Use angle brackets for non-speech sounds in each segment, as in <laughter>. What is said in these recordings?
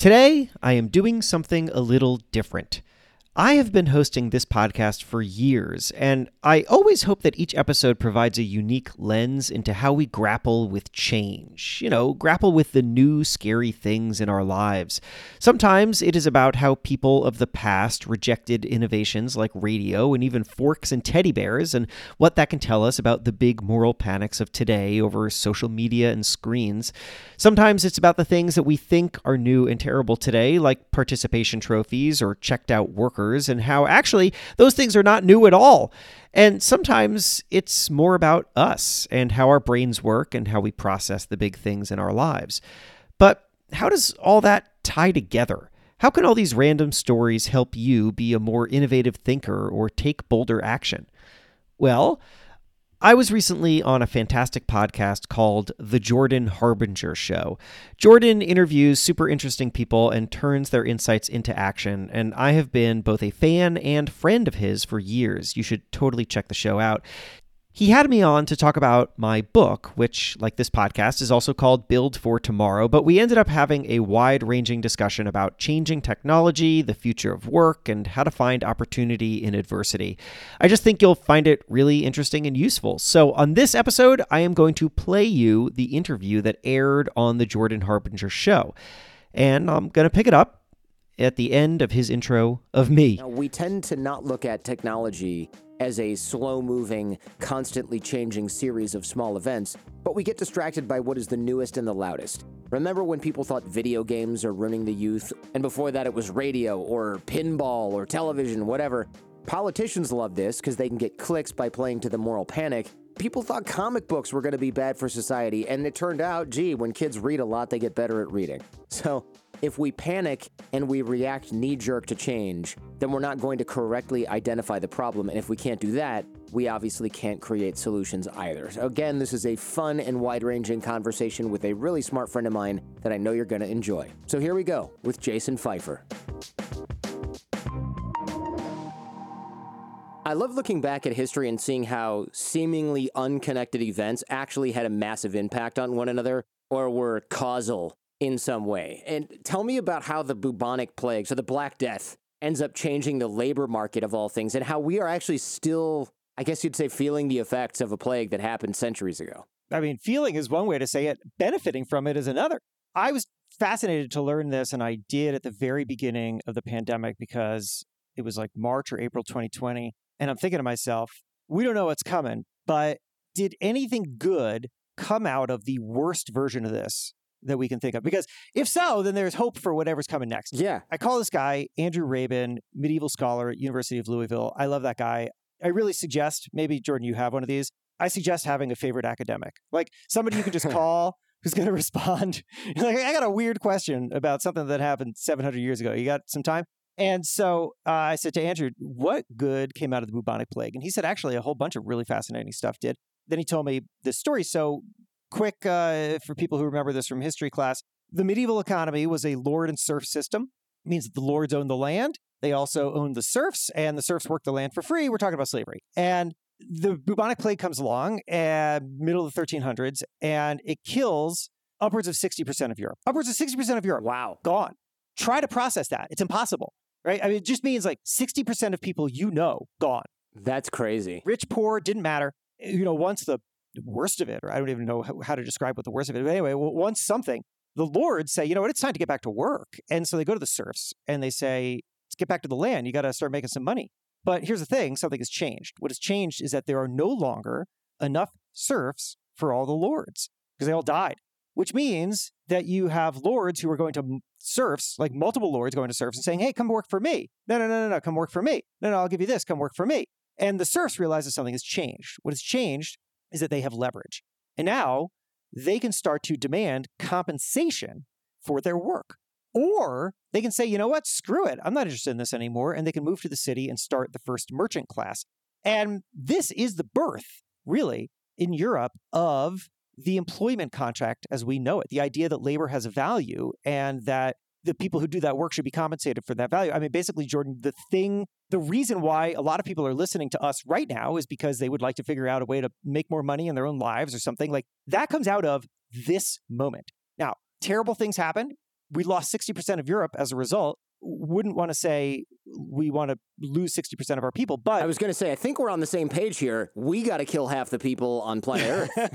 Today, I am doing something a little different. I have been hosting this podcast for years, and I always hope that each episode provides a unique lens into how we grapple with change. You know, grapple with the new scary things in our lives. Sometimes it is about how people of the past rejected innovations like radio and even forks and teddy bears, and what that can tell us about the big moral panics of today over social media and screens. Sometimes it's about the things that we think are new and terrible today, like participation trophies or checked out workers and how actually those things are not new at all. And sometimes it's more about us and how our brains work and how we process the big things in our lives. But how does all that tie together? How can all these random stories help you be a more innovative thinker or take bolder action? Well, I was recently on a fantastic podcast called The Jordan Harbinger Show. Jordan interviews super interesting people and turns their insights into action, and I have been both a fan and friend of his for years. You should totally check the show out. He had me on to talk about my book, which, like this podcast, is also called Build for Tomorrow. But we ended up having a wide ranging discussion about changing technology, the future of work, and how to find opportunity in adversity. I just think you'll find it really interesting and useful. So, on this episode, I am going to play you the interview that aired on the Jordan Harbinger show. And I'm going to pick it up at the end of his intro of me. Now, we tend to not look at technology as a slow moving, constantly changing series of small events, but we get distracted by what is the newest and the loudest. Remember when people thought video games are ruining the youth, and before that it was radio or pinball or television, whatever? Politicians love this because they can get clicks by playing to the moral panic. People thought comic books were going to be bad for society, and it turned out, gee, when kids read a lot, they get better at reading. So, if we panic and we react knee jerk to change, then we're not going to correctly identify the problem. And if we can't do that, we obviously can't create solutions either. Again, this is a fun and wide ranging conversation with a really smart friend of mine that I know you're going to enjoy. So here we go with Jason Feifer. I love looking back at history and seeing how seemingly unconnected events actually had a massive impact on one another or were causal in some way. And tell me about how the bubonic plague, so the Black Death, ends up changing the labor market of all things and how we are actually still, I guess you'd say, feeling the effects of a plague that happened centuries ago. I mean, feeling is one way to say it, benefiting from it is another. I was fascinated to learn this, and I did at the very beginning of the pandemic because it was like March or April 2020. And I'm thinking to myself, we don't know what's coming, but did anything good come out of the worst version of this that we can think of? Because if so, then there's hope for whatever's coming next. Yeah. I call this guy Andrew Rabin, medieval scholar at University of Louisville. I love that guy. I really suggest maybe Jordan, you have one of these. I suggest having a favorite academic, like somebody you can just <laughs> call who's going <laughs> to respond. <laughs> like, I got a weird question about something that happened 700 years ago. You got some time? And so uh, I said to Andrew, what good came out of the bubonic plague? And he said, actually, a whole bunch of really fascinating stuff did. Then he told me this story. So quick uh, for people who remember this from history class the medieval economy was a lord and serf system it means that the lords owned the land they also owned the serfs and the serfs worked the land for free. We're talking about slavery. And the bubonic plague comes along at middle of the 1300s and it kills upwards of 60% of europe. Upwards of 60% of europe. Wow. gone. Try to process that. It's impossible right? I mean it just means like 60% of people you know gone. That's crazy. rich poor didn't matter. You know once the worst of it, or I don't even know how, to describe what the worst of it. But anyway, once something, the lords say, you know what, it's time to get back to work, and so they go to the serfs and they say, let's get back to the land. You got to start making some money. But here's the thing: something has changed. What has changed is that there are no longer enough serfs for all the lords because they all died. Which means that you have lords who are going to serfs, like multiple lords going to serfs and saying, "Hey, come work for me." No, no, no, no, no, come work for me. No, no, I'll give you this. Come work for me. And the serfs realize that something has changed. What has changed is that they have leverage. And now they can start to demand compensation for their work. Or they can say, you know what, screw it, I'm not interested in this anymore. And they can move to the city and start the first merchant class. And this is the birth, really, in Europe of the employment contract as we know it. The idea that labor has a value and that the people who do that work should be compensated for that value. I mean, basically, Jordan, the thing, the reason why a lot of people are listening to us right now is because they would like to figure out a way to make more money in their own lives or something. Like that comes out of this moment. Now, terrible things happened. we lost 60% of Europe as a result. Wouldn't want to say we want to lose 60% of our people, but I was going to say, I think we're on the same page here. We got to kill half the people on planet <laughs> Earth.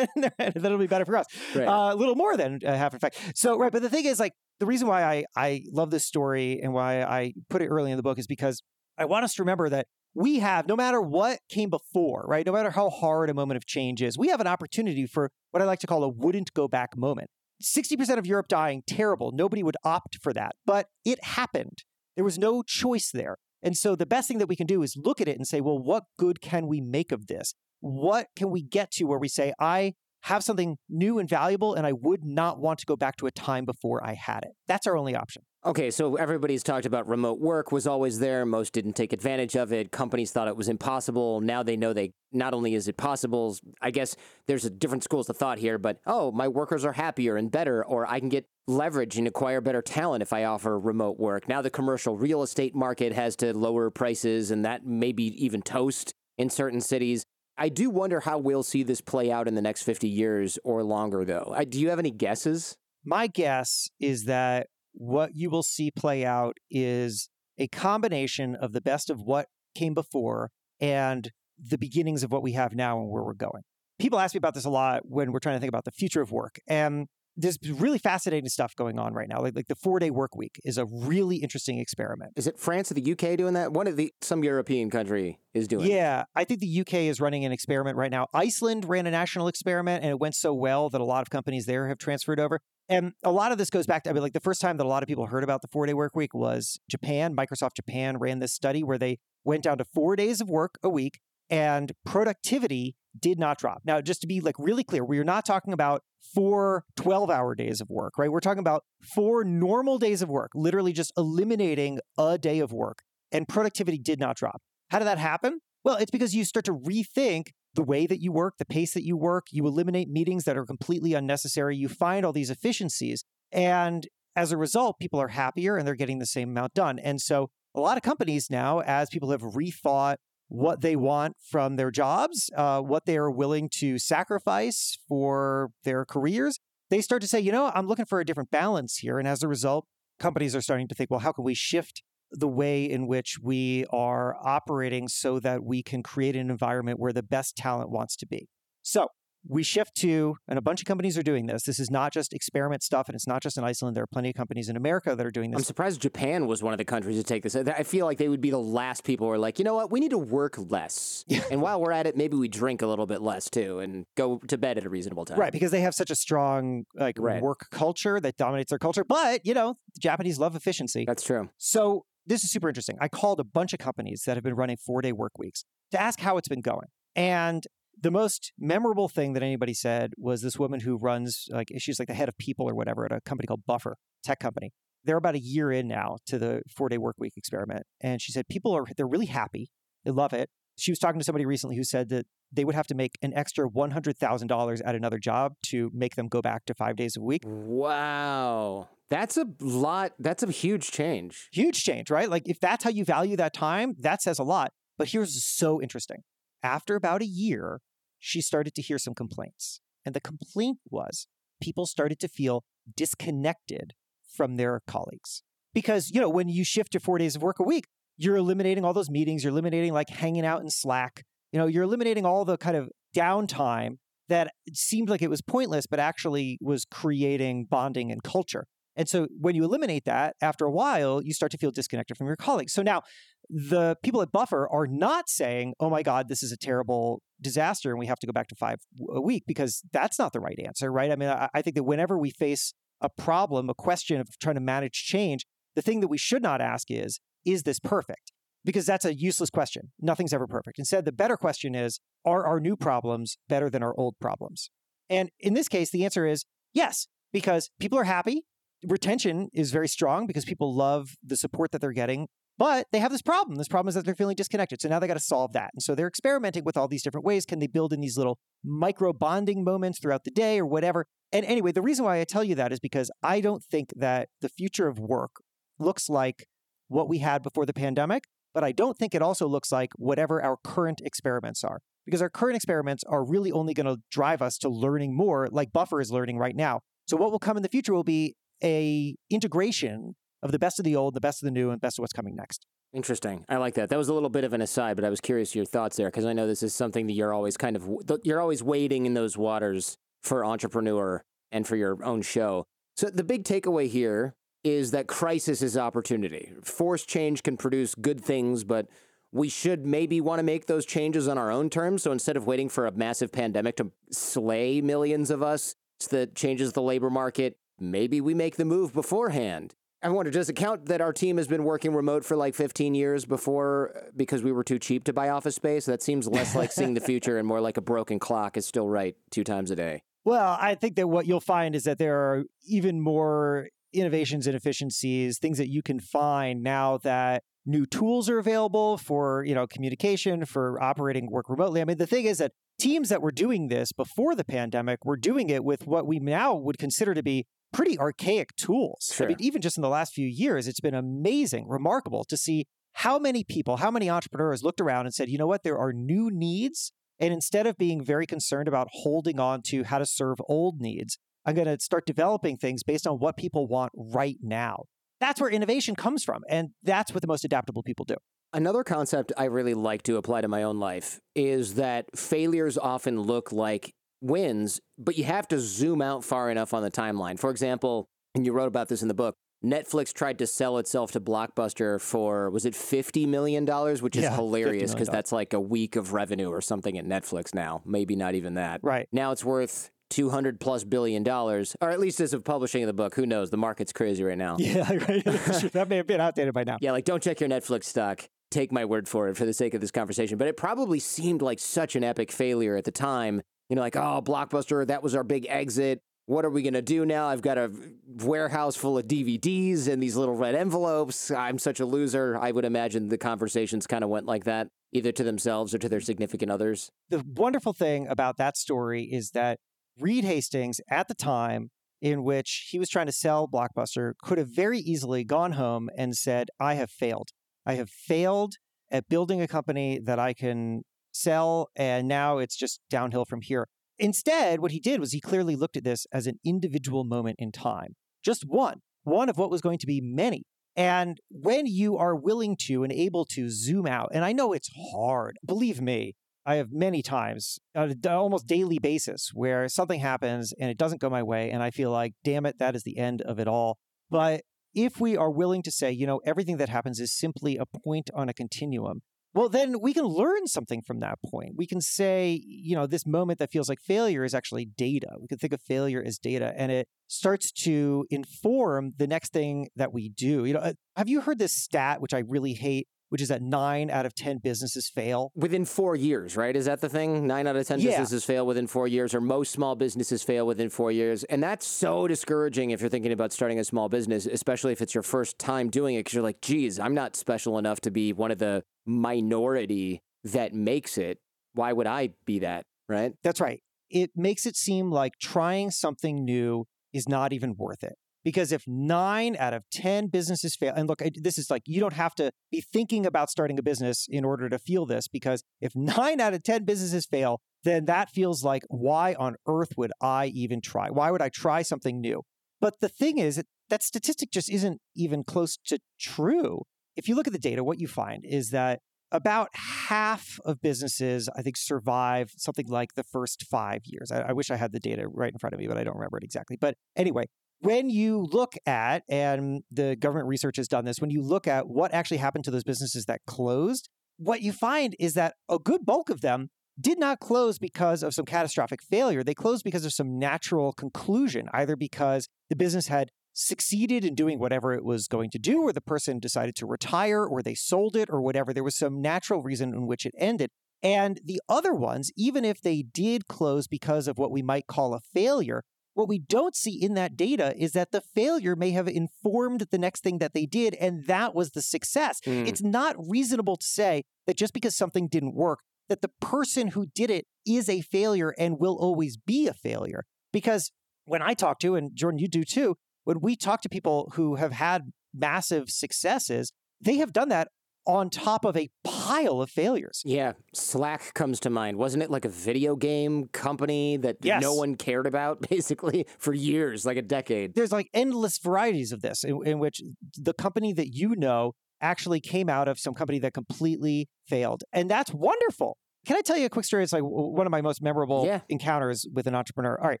<laughs> That'll be better for us. Right. Uh, a little more than uh, half, in fact. So, right. But the thing is, like, the reason why I, I love this story and why I put it early in the book is because I want us to remember that we have, no matter what came before, right? No matter how hard a moment of change is, we have an opportunity for what I like to call a wouldn't go back moment. 60% of Europe dying, terrible. Nobody would opt for that, but it happened. There was no choice there. And so the best thing that we can do is look at it and say, well, what good can we make of this? What can we get to where we say, I have something new and valuable, and I would not want to go back to a time before I had it? That's our only option. Okay, so everybody's talked about remote work was always there. Most didn't take advantage of it. Companies thought it was impossible. Now they know they not only is it possible, I guess there's different schools of thought here, but oh, my workers are happier and better, or I can get leverage and acquire better talent if I offer remote work. Now the commercial real estate market has to lower prices and that maybe even toast in certain cities. I do wonder how we'll see this play out in the next 50 years or longer, though. I, do you have any guesses? My guess is that what you will see play out is a combination of the best of what came before and the beginnings of what we have now and where we're going. People ask me about this a lot when we're trying to think about the future of work. And there's really fascinating stuff going on right now. Like, like the four day work week is a really interesting experiment. Is it France or the UK doing that? One of the some European country is doing. Yeah, I think the UK is running an experiment right now. Iceland ran a national experiment and it went so well that a lot of companies there have transferred over. And a lot of this goes back to, I mean, like the first time that a lot of people heard about the four day work week was Japan. Microsoft Japan ran this study where they went down to four days of work a week and productivity did not drop. Now, just to be like really clear, we are not talking about four 12 hour days of work, right? We're talking about four normal days of work, literally just eliminating a day of work and productivity did not drop. How did that happen? Well, it's because you start to rethink the way that you work, the pace that you work. You eliminate meetings that are completely unnecessary. You find all these efficiencies. And as a result, people are happier and they're getting the same amount done. And so a lot of companies now, as people have rethought what they want from their jobs, uh, what they are willing to sacrifice for their careers, they start to say, you know, I'm looking for a different balance here. And as a result, companies are starting to think, well, how can we shift the way in which we are operating so that we can create an environment where the best talent wants to be? So we shift to, and a bunch of companies are doing this. This is not just experiment stuff, and it's not just in Iceland. There are plenty of companies in America that are doing this. I'm surprised Japan was one of the countries to take this. I feel like they would be the last people who are like, you know what, we need to work less. and while we're at it, maybe we drink a little bit less too and go to bed at a reasonable time. Right, because they have such a strong like Right. work culture that dominates their culture. But, you know, the Japanese love efficiency. That's true. So this is super interesting. I called a bunch of companies that have been running four day work weeks to ask how it's been going. And the most memorable thing that anybody said was this woman who runs, like, she's like the head of people or whatever at a company called Buffer, tech company. They're about a year in now to the four day work week experiment. And she said people are, they're really happy. They love it. She was talking to somebody recently who said that they would have to make an extra $100,000 at another job to make them go back to five days a week. Wow. That's a lot. That's a huge change. huge change, right? Like if that's how you value that time, that says a lot. But here's so interesting. After about a year, she started to hear some complaints. And the complaint was people started to feel disconnected from their colleagues. Because, you know, when you shift to four days of work a week, you're eliminating all those meetings, you're eliminating like hanging out in Slack, you know, you're eliminating all the kind of downtime that seemed like it was pointless, but actually was creating bonding and culture. And so when you eliminate that, after a while, you start to feel disconnected from your colleagues. So now the people at Buffer are not saying, oh my God, this is a terrible disaster and we have to go back to five a week, because that's not the right answer, right? I mean, I, I think that whenever we face a problem, a question of trying to manage change, the thing that we should not ask is, is this perfect? Because that's a useless question. Nothing's ever perfect. Instead, the better question is, are our new problems better than our old problems? And in this case, the answer is yes, because people are happy. Retention is very strong because people love the support that they're getting. But they have this problem. This problem is that they're feeling disconnected. So now they got to solve that. And so they're experimenting with all these different ways. Can they build in these little micro bonding moments throughout the day or whatever? And anyway, the reason why I tell you that is because I don't think that the future of work looks like what we had before the pandemic, but I don't think it also looks like whatever our current experiments are. Because our current experiments are really only going to drive us to learning more, like Buffer is learning right now. So what will come in the future will be a integration of the best of the old, the best of the new, and best of what's coming next. Interesting. I like that. That was a little bit of an aside, but I was curious your thoughts there because I know this is something that you're always kind of you're always wading in those waters for entrepreneur and for your own show. So the big takeaway here is that crisis is opportunity. Forced change can produce good things, but we should maybe want to make those changes on our own terms. So instead of waiting for a massive pandemic to slay millions of us that changes the labor market, maybe we make the move beforehand. I wonder, does it count that our team has been working remote for like 15 years before uh, because we were too cheap to buy office space? That seems less like seeing the future and more like a broken clock is still right two times a day. Well, I think that what you'll find is that there are even more innovations and efficiencies, things that you can find now that new tools are available for, you know, communication, for operating work remotely. I mean, the thing is that teams that were doing this before the pandemic were doing it with what we now would consider to be pretty archaic tools. Sure. I mean, even just in the last few years, it's been amazing, remarkable to see how many people, how many entrepreneurs looked around and said, you know what, there are new needs. And instead of being very concerned about holding on to how to serve old needs, I'm going to start developing things based on what people want right now. That's where innovation comes from. And that's what the most adaptable people do. Another concept I really like to apply to my own life is that failures often look like wins, but you have to zoom out far enough on the timeline. For example, and you wrote about this in the book, Netflix tried to sell itself to Blockbuster for was it fifty million dollars, which is Yeah, hilarious because that's like a week of revenue or something at Netflix now. Maybe not even that. Right. Now it's worth two hundred plus billion dollars, or at least as of publishing the book. Who knows? The market's crazy right now. Yeah, <laughs> right. that may have been outdated by now. Yeah, like don't check your Netflix stock. Take my word for it for the sake of this conversation. But it probably seemed like such an epic failure at the time. You know, like, oh, Blockbuster, that was our big exit. What are we going to do now? I've got a warehouse full of DVDs and these little red envelopes. I'm such a loser. I would imagine the conversations kind of went like that, either to themselves or to their significant others. the wonderful thing about that story is that Reed Hastings, at the time in which he was trying to sell Blockbuster, could have very easily gone home and said, I have failed. I have failed at building a company that I can sell, and now it's just downhill from here. Instead, what he did was he clearly looked at this as an individual moment in time, just one, one of what was going to be many. And when you are willing to and able to zoom out, and I know it's hard, believe me, I have many times on a almost daily basis where something happens and it doesn't go my way. And I feel like, damn it, that is the end of it all. But if we are willing to say, you know, everything that happens is simply a point on a continuum, well, then we can learn something from that point. We can say, you know, this moment that feels like failure is actually data. We can think of failure as data and it starts to inform the next thing that we do. You know, uh, have you heard this stat, which I really hate, which is that nine out of 10 businesses fail? Within four years, right? Is that the thing? Nine out of 10 Yeah. businesses fail within four years, or most small businesses fail within four years. And that's so discouraging if you're thinking about starting a small business, especially if it's your first time doing it, because you're like, geez, I'm not special enough to be one of the minority that makes it. Why would I be that, right? That's right. It makes it seem like trying something new is not even worth it. Because if nine out of 10 businesses fail, and look, this is like, you don't have to be thinking about starting a business in order to feel this, because if <laughs> nine out of 10 businesses fail, then that feels like, why on earth would I even try? Why would I try something new? But the thing is, that statistic just isn't even close to true. If you look at the data, what you find is that about half of businesses, I think, survive something like the first five years. I, I wish I had the data right in front of me, but I don't remember it exactly. But anyway, when you look at, and the government research has done this, when you look at what actually happened to those businesses that closed, what you find is that a good bulk of them did not close because of some catastrophic failure. They closed because of some natural conclusion, either because the business had succeeded in doing whatever it was going to do, or the person decided to retire, or they sold it, or whatever. There was some natural reason in which it ended. And the other ones, even if they did close because of what we might call a failure, what we don't see in that data is that the failure may have informed the next thing that they did, and that was the success. Mm. It's not reasonable to say that just because something didn't work, that the person who did it is a failure and will always be a failure. Because when I talk to, and Jordan, you do too, when we talk to people who have had massive successes, they have done that on top of a pile of failures. Yeah, Slack comes to mind. Wasn't it like a video game company that Yes. no one cared about <laughs> basically for years, like a decade? There's like endless varieties of this in, in which the company that you know actually came out of some company that completely failed. And that's wonderful. Can I tell you a quick story? It's like one of my most memorable Yeah. encounters with an entrepreneur. All right.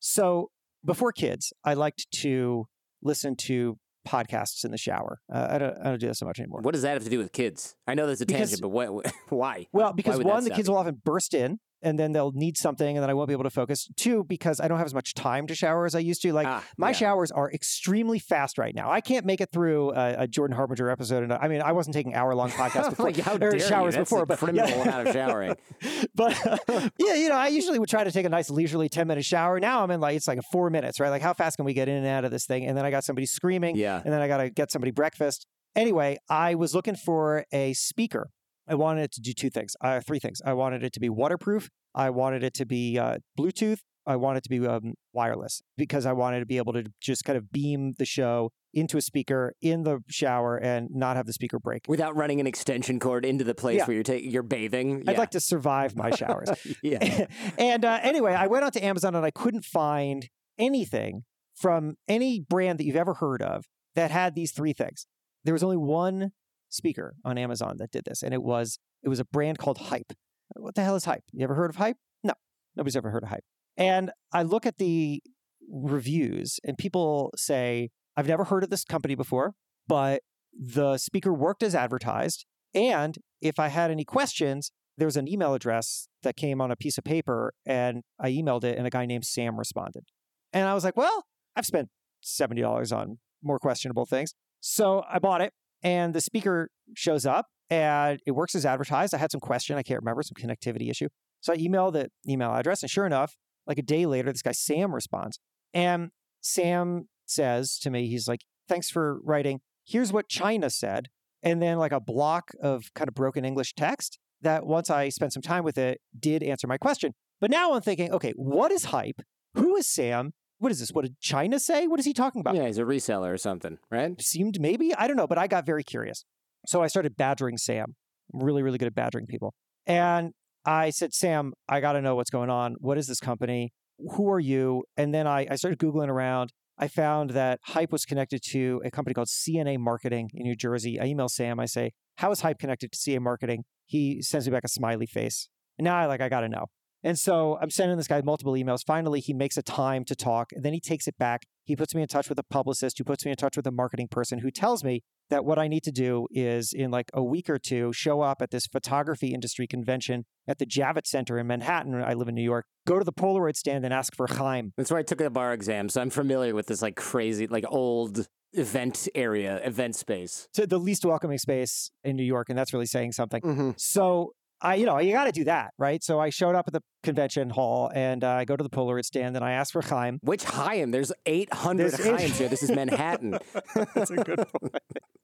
So before kids, I liked to listen to podcasts in the shower. Uh, I, don't, I don't do that so much anymore. What does that have to do with kids? I know that's a Because- tangent, but what, <laughs> why? Well, because that one, the kids will often burst in and then they'll need something and then I won't be able to focus. Two, because I don't have as much time to shower as I used to. Like Ah, my yeah. showers are extremely fast right now. I can't make it through a, a Jordan Harbinger episode. And I mean, I wasn't taking hour long <laughs> podcasts before, like, how dare you? showers That's before, a but criminal yeah. amount of showering. <laughs> but <laughs> yeah, you know, I usually would try to take a nice leisurely 10 minute shower. Now I'm in like, it's like four minutes, right? Like how fast can we get in and out of this thing? And then I got somebody screaming Yeah. and then I got to get somebody breakfast. Anyway, I was looking for a speaker. I wanted it to do two things, uh, three things. I wanted it to be waterproof. I wanted it to be uh, Bluetooth. I wanted it to be um, wireless because I wanted to be able to just kind of beam the show into a speaker in the shower and not have the speaker break. Without running an extension cord into the place Yeah. where you're taking you're bathing. I'd like to survive my showers. <laughs> yeah. <laughs> and uh, anyway, I went onto Amazon and I couldn't find anything from any brand that you've ever heard of that had these three things. There was only one speaker on Amazon that did this, and it was it was a brand called Hype. What the hell is Hype? You ever heard of Hype? No, nobody's ever heard of Hype. And I look at the reviews, and people say, "I've never heard of this company before, but the speaker worked as advertised." And if I had any questions, there was an email address that came on a piece of paper and I emailed it and a guy named Sam responded. And I was like, well, I've spent $70 on more questionable things. So I bought it and the speaker shows up and it works as advertised. I had some question, I can't remember, some connectivity issue. So I emailed the email address and sure enough, like a day later, this guy Sam responds. And Sam says to me, he's like, thanks for writing. Here's what China said. And then like a block of kind of broken English text that once I spent some time with it, did answer my question. But now I'm thinking, okay, what is hype? Who is Sam? What is this? What did China say? What is he talking about? Yeah, he's a reseller or something, right? Seemed maybe, I don't know, but I got very curious. So I started badgering Sam. I'm really, really good at badgering people. And I said, Sam, I got to know what's going on. What is this company? Who are you? And then I, I started Googling around. I found that Hype was connected to a company called C&A Marketing in New Jersey. I email Sam. I say, How is Hype connected to C&A Marketing? He sends me back a smiley face. And now I like, I got to know. And so I'm sending this guy multiple emails. Finally, he makes a time to talk and then he takes it back. He puts me in touch with a publicist who puts me in touch with a marketing person who tells me that what I need to do is in like a week or two show up at this photography industry convention at the Javits Center in Manhattan. I live in New York. Go to the Polaroid stand and ask for Chaim. That's where I took the bar exam, so I'm familiar with this like crazy, like old event area, event space. to the least welcoming space in New York, and that's really saying something. Mm-hmm. So I, you know, you got to do that, right? So I showed up at the convention hall and uh, I go to the Polaroid stand and I ask for Chaim. Which Chaim? There's 800 There's eight- Chaims here. This is Manhattan. <laughs> That's a good point.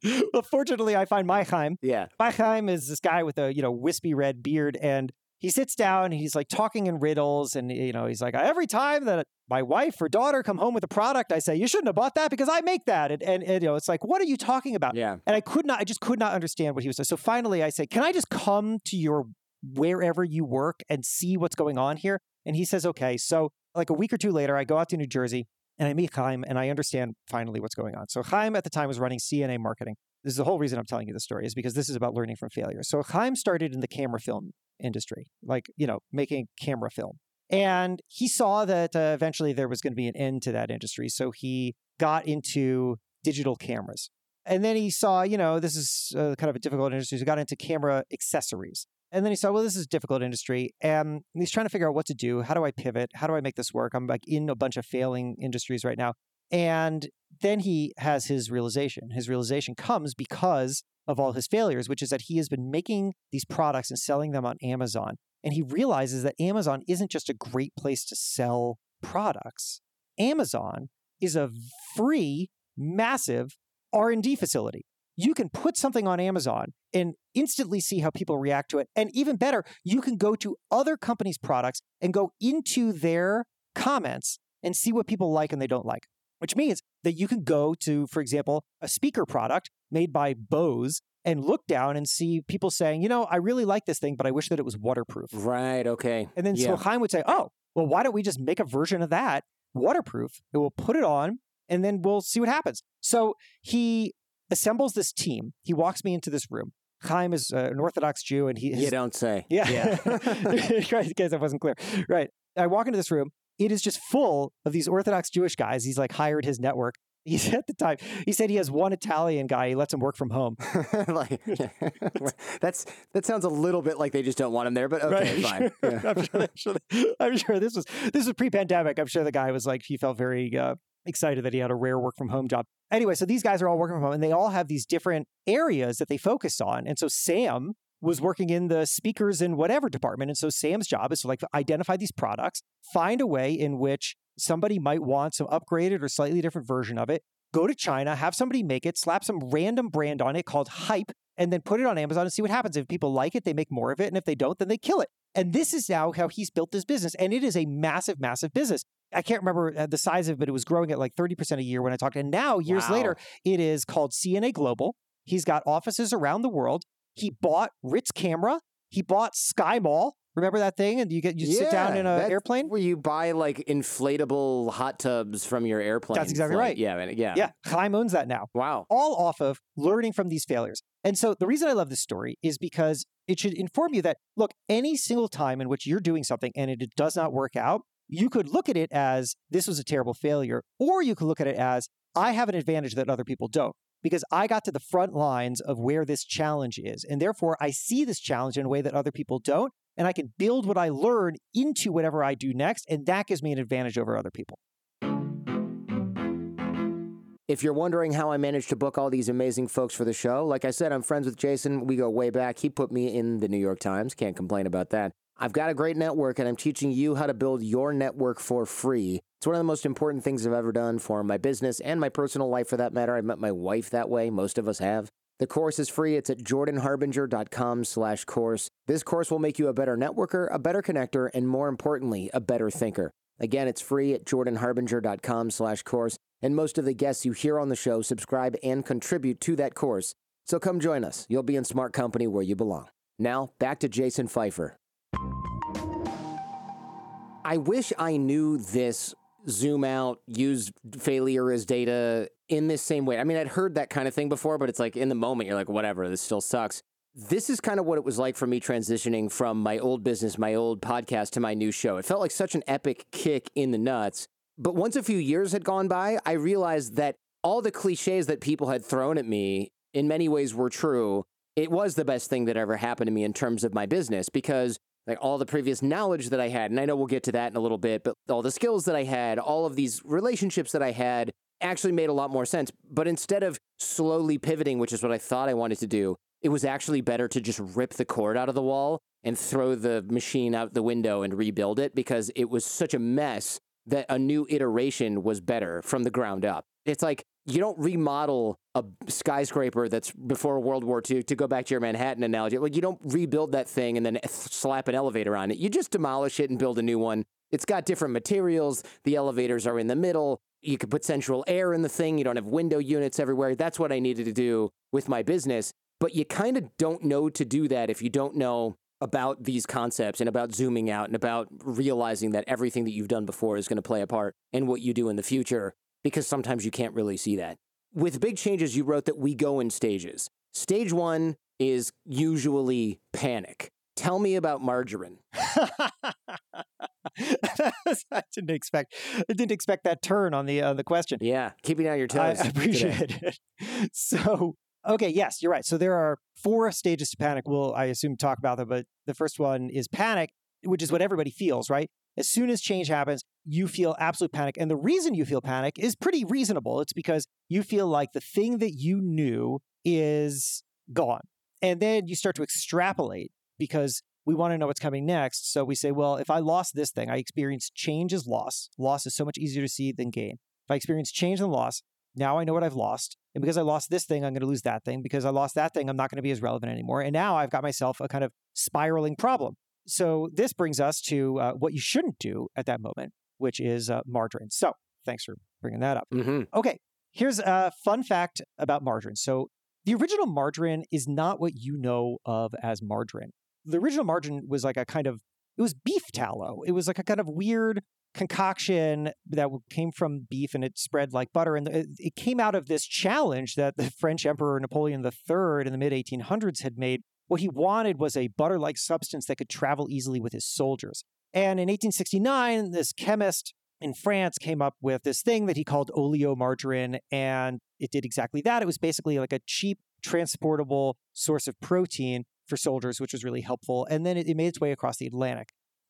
<laughs> well, fortunately, I find my Chaim. yeah. My Chaim is this guy with a you know wispy red beard, and he sits down and he's like talking in riddles, and you know he's like, every time that my wife or daughter come home with a product, I say you shouldn't have bought that because I make that, and, and, and you know it's like, what are you talking about? Yeah. And I could not, I just could not understand what he was saying. So finally, I say, Can I just come to your wherever you work and see what's going on here? And he says, Okay. So, like a week or two later, I go out to New Jersey and I meet Chaim and I understand finally what's going on. So, Chaim at the time was running C&A marketing. This is the whole reason I'm telling you the story, is because this is about learning from failure. So, Chaim started in the camera film industry, like, you know, making camera film. And he saw that uh, eventually there was going to be an end to that industry. So, he got into digital cameras. And then he saw, you know, this is uh, kind of a difficult industry. So he got into camera accessories. And then he saw, well, this is a difficult industry. And he's trying to figure out what to do. How do I pivot? How do I make this work? I'm like in a bunch of failing industries right now. And then he has his realization. His realization comes because of all his failures, which is that he has been making these products and selling them on Amazon. And he realizes that Amazon isn't just a great place to sell products. Amazon is a free, massive R&D facility. You can put something on Amazon and instantly see how people react to it. And even better, you can go to other companies' products and go into their comments and see what people like and they don't like. Which means that you can go to, for example, a speaker product made by Bose and look down and see people saying, you know, I really like this thing, but I wish that it was waterproof. Right. Okay. And then yeah. so Chaim would say, oh, well, why don't we just make a version of that waterproof and we'll put it on and then we'll see what happens. So he assembles this team. He walks me into this room. Chaim is uh, an Orthodox Jew and he You don't say. yeah. Yeah. right, in case that wasn't clear. Right. I walk into this room. It is just full of these Orthodox Jewish guys. He's like hired his network. <laughs> He said at the time, he said he has one Italian guy. He lets him work from home. <laughs> like <laughs> that's that sounds a little bit like they just don't want him there, but okay, fine. Yeah. I'm, sure, I'm, sure, I'm sure this was this was pre-pandemic. I'm sure the guy was like he felt very uh, excited that he had a rare work from home job. Anyway, so these guys are all working from home, and they all have these different areas that they focus on. And so Sam was working in the speakers and whatever department, and so Sam's job is to like identify these products, find a way in which somebody might want some upgraded or slightly different version of it. Go to China, have somebody make it, slap some random brand on it called hype, and then put it on Amazon and see what happens. If people like it, they make more of it. And if they don't, then they kill it. And this is now how he's built this business. And it is a massive, massive business. I can't remember uh, the size of it, but it was growing at like 30% a year when I talked. And now, years Wow. later, it is called C&A Global. He's got offices around the world. He bought Ritz Camera. He bought SkyMall. Remember that thing? And you get you sit down in an airplane. where you buy like inflatable hot tubs from your airplane. That's exactly right. Yeah, man, yeah, Yeah, Chaim owns that now. Wow. all off of learning from these failures. And so the reason I love this story is because it should inform you that, look, any single time in which you're doing something and it does not work out, you could look at it as this was a terrible failure, or you could look at it as I have an advantage that other people don't because I got to the front lines of where this challenge is. And therefore, I see this challenge in a way that other people don't. And I can build what I learn into whatever I do next. And that gives me an advantage over other people. If you're wondering how I managed to book all these amazing folks for the show, like I said, I'm friends with Jason. We go way back. He put me in the New York Times. Can't complain about that. I've got a great network, and I'm teaching you how to build your network for free. It's one of the most important things I've ever done for my business and my personal life, for that matter. I met my wife that way. Most of us have. The course is free. It's at jordanharbinger.com slash course. This course will make you a better networker, a better connector, and more importantly, a better thinker. Again, it's free at jordanharbinger.com slash course. And most of the guests you hear on the show subscribe and contribute to that course. So come join us. You'll be in smart company where you belong. Now, back to Jason Feifer. I wish I knew this zoom out, use failure as data in this same way. I mean, I'd heard that kind of thing before, but it's like in the moment, you're like, whatever, this still sucks. This is kind of what it was like for me transitioning from my old business, my old podcast to my new show. It felt like such an epic kick in the nuts. But once a few years had gone by, I realized that all the cliches that people had thrown at me in many ways were true. It was the best thing that ever happened to me in terms of my business because like all the previous knowledge that I had, and I know we'll get to that in a little bit, but all the skills that I had, all of these relationships that I had actually made a lot more sense. But instead of slowly pivoting, which is what I thought I wanted to do, it was actually better to just rip the cord out of the wall and throw the machine out the window and rebuild it because it was such a mess that a new iteration was better from the ground up. It's like you don't remodel a skyscraper that's before World War II to go back to your Manhattan analogy. Like you don't rebuild that thing and then slap an elevator on it. You just demolish it and build a new one. It's got different materials. The elevators are in the middle. You could put central air in the thing. You don't have window units everywhere. That's what I needed to do with my business. But you kind of don't know to do that if you don't know about these concepts and about zooming out and about realizing that everything that you've done before is going to play a part in what you do in the future because sometimes you can't really see that. With big changes, you wrote that we go in stages. Stage one is usually panic. Tell me about margarine. <laughs> I didn't expect. I didn't expect that turn on the uh, the question. Yeah, keeping on your toes. <laughs> I appreciate it. So, okay, yes, you're right. So there are four stages to panic. We'll, I assume, talk about them. But the first one is panic, which is what everybody feels, right? As soon as change happens, you feel absolute panic. And the reason you feel panic is pretty reasonable. It's because you feel like the thing that you knew is gone. And then you start to extrapolate because we want to know what's coming next. So we say, well, if I lost this thing, I experience change as loss. Loss is so much easier to see than gain. If I experience change and loss, now I know what I've lost. And because I lost this thing, I'm going to lose that thing. Because I lost that thing, I'm not going to be as relevant anymore. And now I've got myself a kind of spiraling problem. So this brings us to uh, what you shouldn't do at that moment, which is uh, margarine. So thanks for bringing that up. hmm Okay, here's a fun fact about margarine. So the original margarine is not what you know of as margarine. The original margarine was like a kind of, it was beef tallow. It was like a kind of weird concoction that came from beef and it spread like butter. And it came out of this challenge that the French Emperor Napoleon III in the mid 1800s had made. What he wanted was a butter like substance that could travel easily with his soldiers. And in 1869, this chemist in France came up with this thing that he called oleomargarine, and it did exactly that. It was basically like a cheap, transportable source of protein for soldiers, which was really helpful. And then it, it made its way across the Atlantic.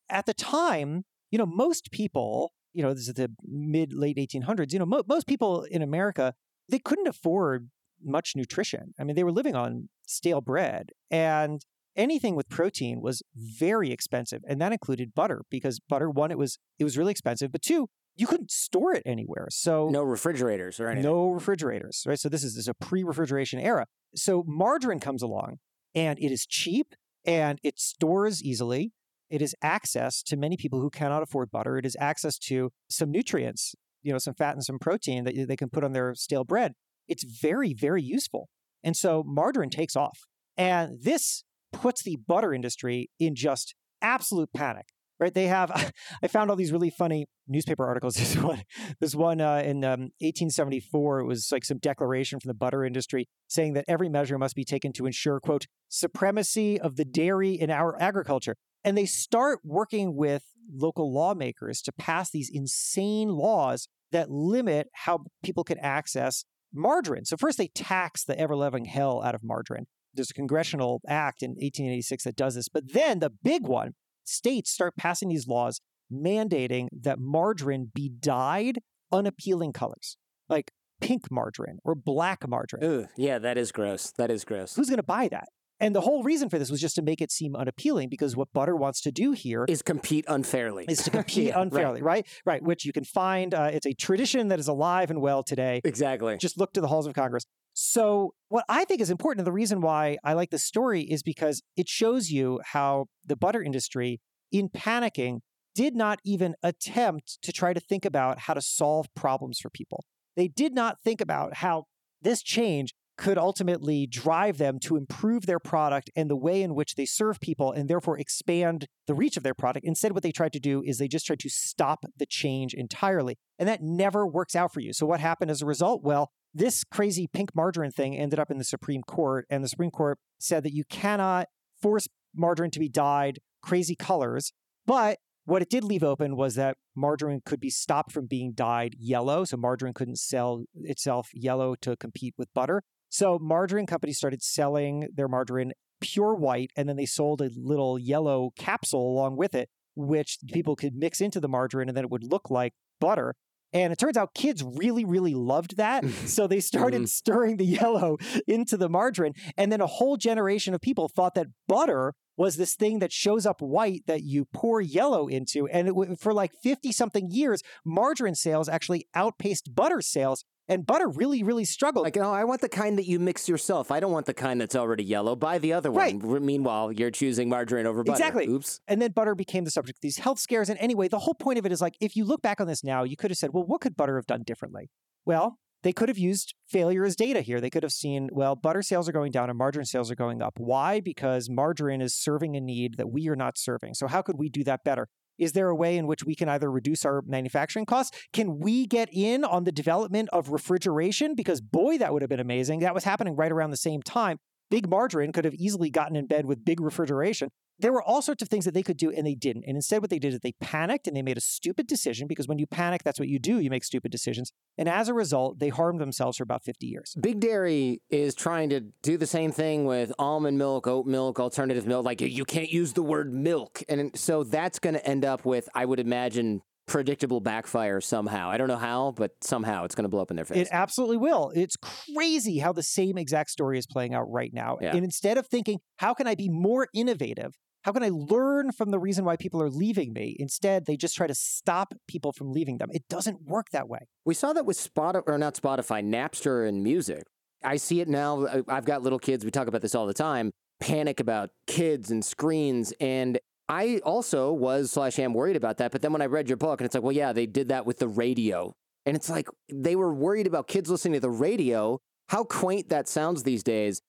At the time, you know, most people, you know, this is the mid late 1800s, you know, mo- most people in America, they couldn't afford much nutrition. I mean, they were living on stale bread and anything with protein was very expensive and that included butter because butter one it was it was really expensive, but two, you couldn't store it anywhere. So no refrigerators or anything. No refrigerators, right? So this is, this is a pre-refrigeration era. So margarine comes along and it is cheap and it stores easily it is access to many people who cannot afford butter. It is access to some nutrients, you know, some fat and some protein that they can put on their stale bread. It's very, very useful. And so margarine takes off. And this puts the butter industry in just absolute panic. Right? They have. <laughs> I found all these really funny newspaper articles. <laughs> This one, this one uh, in um, 1874, it was like some declaration from the butter industry saying that every measure must be taken to ensure, quote, supremacy of the dairy in our agriculture. And they start working with local lawmakers to pass these insane laws that limit how people can access margarine. So, first, they tax the ever loving hell out of margarine. There's a congressional act in 1886 that does this. But then the big one states start passing these laws mandating that margarine be dyed unappealing colors, like pink margarine or black margarine. Ugh, yeah, that is gross. That is gross. Who's going to buy that? And the whole reason for this was just to make it seem unappealing because what butter wants to do here is compete unfairly. Is to <laughs> compete yeah, unfairly, right. right. right? Which you can find. Uh, it's a tradition that is alive and well today. Exactly. Just look to the halls of Congress. So, what I think is important, and the reason why I like this story is because it shows you how the butter industry, in panicking, did not even attempt to try to think about how to solve problems for people. They did not think about how this change could ultimately drive them to improve their product and the way in which they serve people and therefore expand the reach of their product. Instead, what they tried to do is they just tried to stop the change entirely. And that never works out for you. So, what happened as a result? Well, this crazy pink margarine thing ended up in the Supreme Court, and the Supreme Court said that you cannot force margarine to be dyed crazy colors. But what it did leave open was that margarine could be stopped from being dyed yellow. So margarine couldn't sell itself yellow to compete with butter. So margarine companies started selling their margarine pure white, and then they sold a little yellow capsule along with it, which people could mix into the margarine, and then it would look like butter. And it turns out kids really, really loved that. <laughs> so they started mm-hmm. stirring the <laughs> yellow into the margarine. And then a whole generation of people thought that butter was this thing that shows up white that you pour yellow into. And it, for like 50 something years, margarine sales actually outpaced butter sales and butter really, really struggled. Like, oh, I want the kind that you mix yourself. I don't want the kind that's already yellow. Buy the other right. one. Meanwhile, you're choosing margarine over butter. Exactly. Oops. And then butter became the subject of these health scares. And anyway, the whole point of it is like, if you look back on this now, you could have said, well, what could butter have done differently? Well, they could have used failure as data here. They could have seen, well, butter sales are going down and margarine sales are going up. Why? Because margarine is serving a need that we are not serving. So, how could we do that better? Is there a way in which we can either reduce our manufacturing costs? Can we get in on the development of refrigeration? Because boy, that would have been amazing. That was happening right around the same time. Big margarine could have easily gotten in bed with big refrigeration. There were all sorts of things that they could do and they didn't. And instead, what they did is they panicked and they made a stupid decision because when you panic, that's what you do. You make stupid decisions. And as a result, they harmed themselves for about 50 years. Big Dairy is trying to do the same thing with almond milk, oat milk, alternative milk. Like you can't use the word milk. And so that's going to end up with, I would imagine, predictable backfire somehow. I don't know how, but somehow it's going to blow up in their face. It absolutely will. It's crazy how the same exact story is playing out right now. Yeah. And instead of thinking, how can I be more innovative? How can I learn from the reason why people are leaving me? Instead, they just try to stop people from leaving them. It doesn't work that way. We saw that with Spotify, or not Spotify, Napster and music. I see it now. I've got little kids. We talk about this all the time. Panic about kids and screens. And I also was slash am worried about that. But then when I read your book, and it's like, well, yeah, they did that with the radio. And it's like they were worried about kids listening to the radio, how quaint that sounds these days.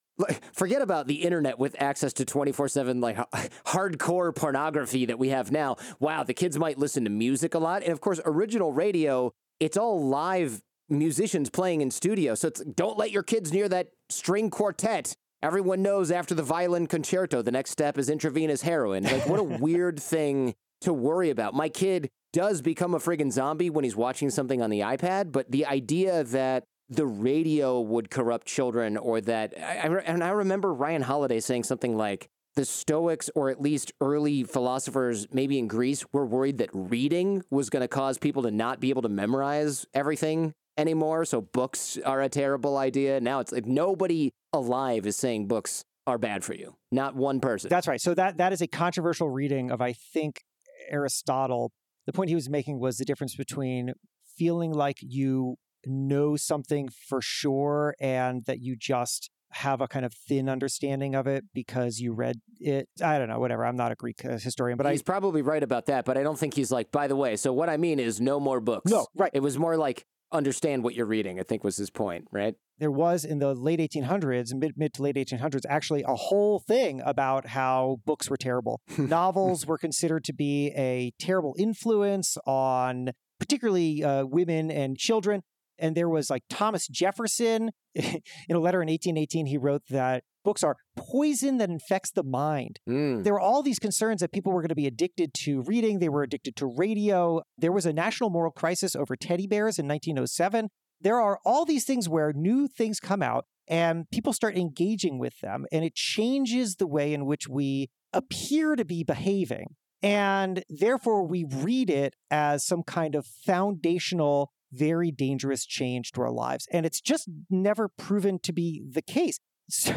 Forget about the internet with access to 24 7 like hardcore pornography that we have now. Wow, the kids might listen to music a lot. And of course, original radio, it's all live musicians playing in studio. So it's don't let your kids near that string quartet. Everyone knows after the violin concerto, the next step is intravenous heroin. Like, what a <laughs> weird thing to worry about. My kid does become a friggin' zombie when he's watching something on the iPad, but the idea that the radio would corrupt children or that, I, I, and I remember Ryan Holiday saying something like, the Stoics, or at least early philosophers, maybe in Greece, were worried that reading was going to cause people to not be able to memorize everything anymore. So books are a terrible idea. Now it's like nobody alive is saying books are bad for you. Not one person. That's right. So that that is a controversial reading of I think Aristotle. The point he was making was the difference between feeling like you know something for sure and that you just have a kind of thin understanding of it because you read it. I don't know, whatever. I'm not a Greek uh, historian, but he's probably right about that, but I don't think he's like, by the way, so what I mean is no more books. No, right. It was more like understand what you're reading, I think was his point, right? there was in the late 1800s, mid, mid to late 1800s, actually a whole thing about how books were terrible. <laughs> Novels were considered to be a terrible influence on particularly uh, women and children. And there was like Thomas Jefferson <laughs> in a letter in 1818, he wrote that books are poison that infects the mind. Mm. There were all these concerns that people were going to be addicted to reading. They were addicted to radio. There was a national moral crisis over teddy bears in 1907 there are all these things where new things come out and people start engaging with them, and it changes the way in which we appear to be behaving. And therefore, we read it as some kind of foundational, very dangerous change to our lives. And it's just never proven to be the case. So,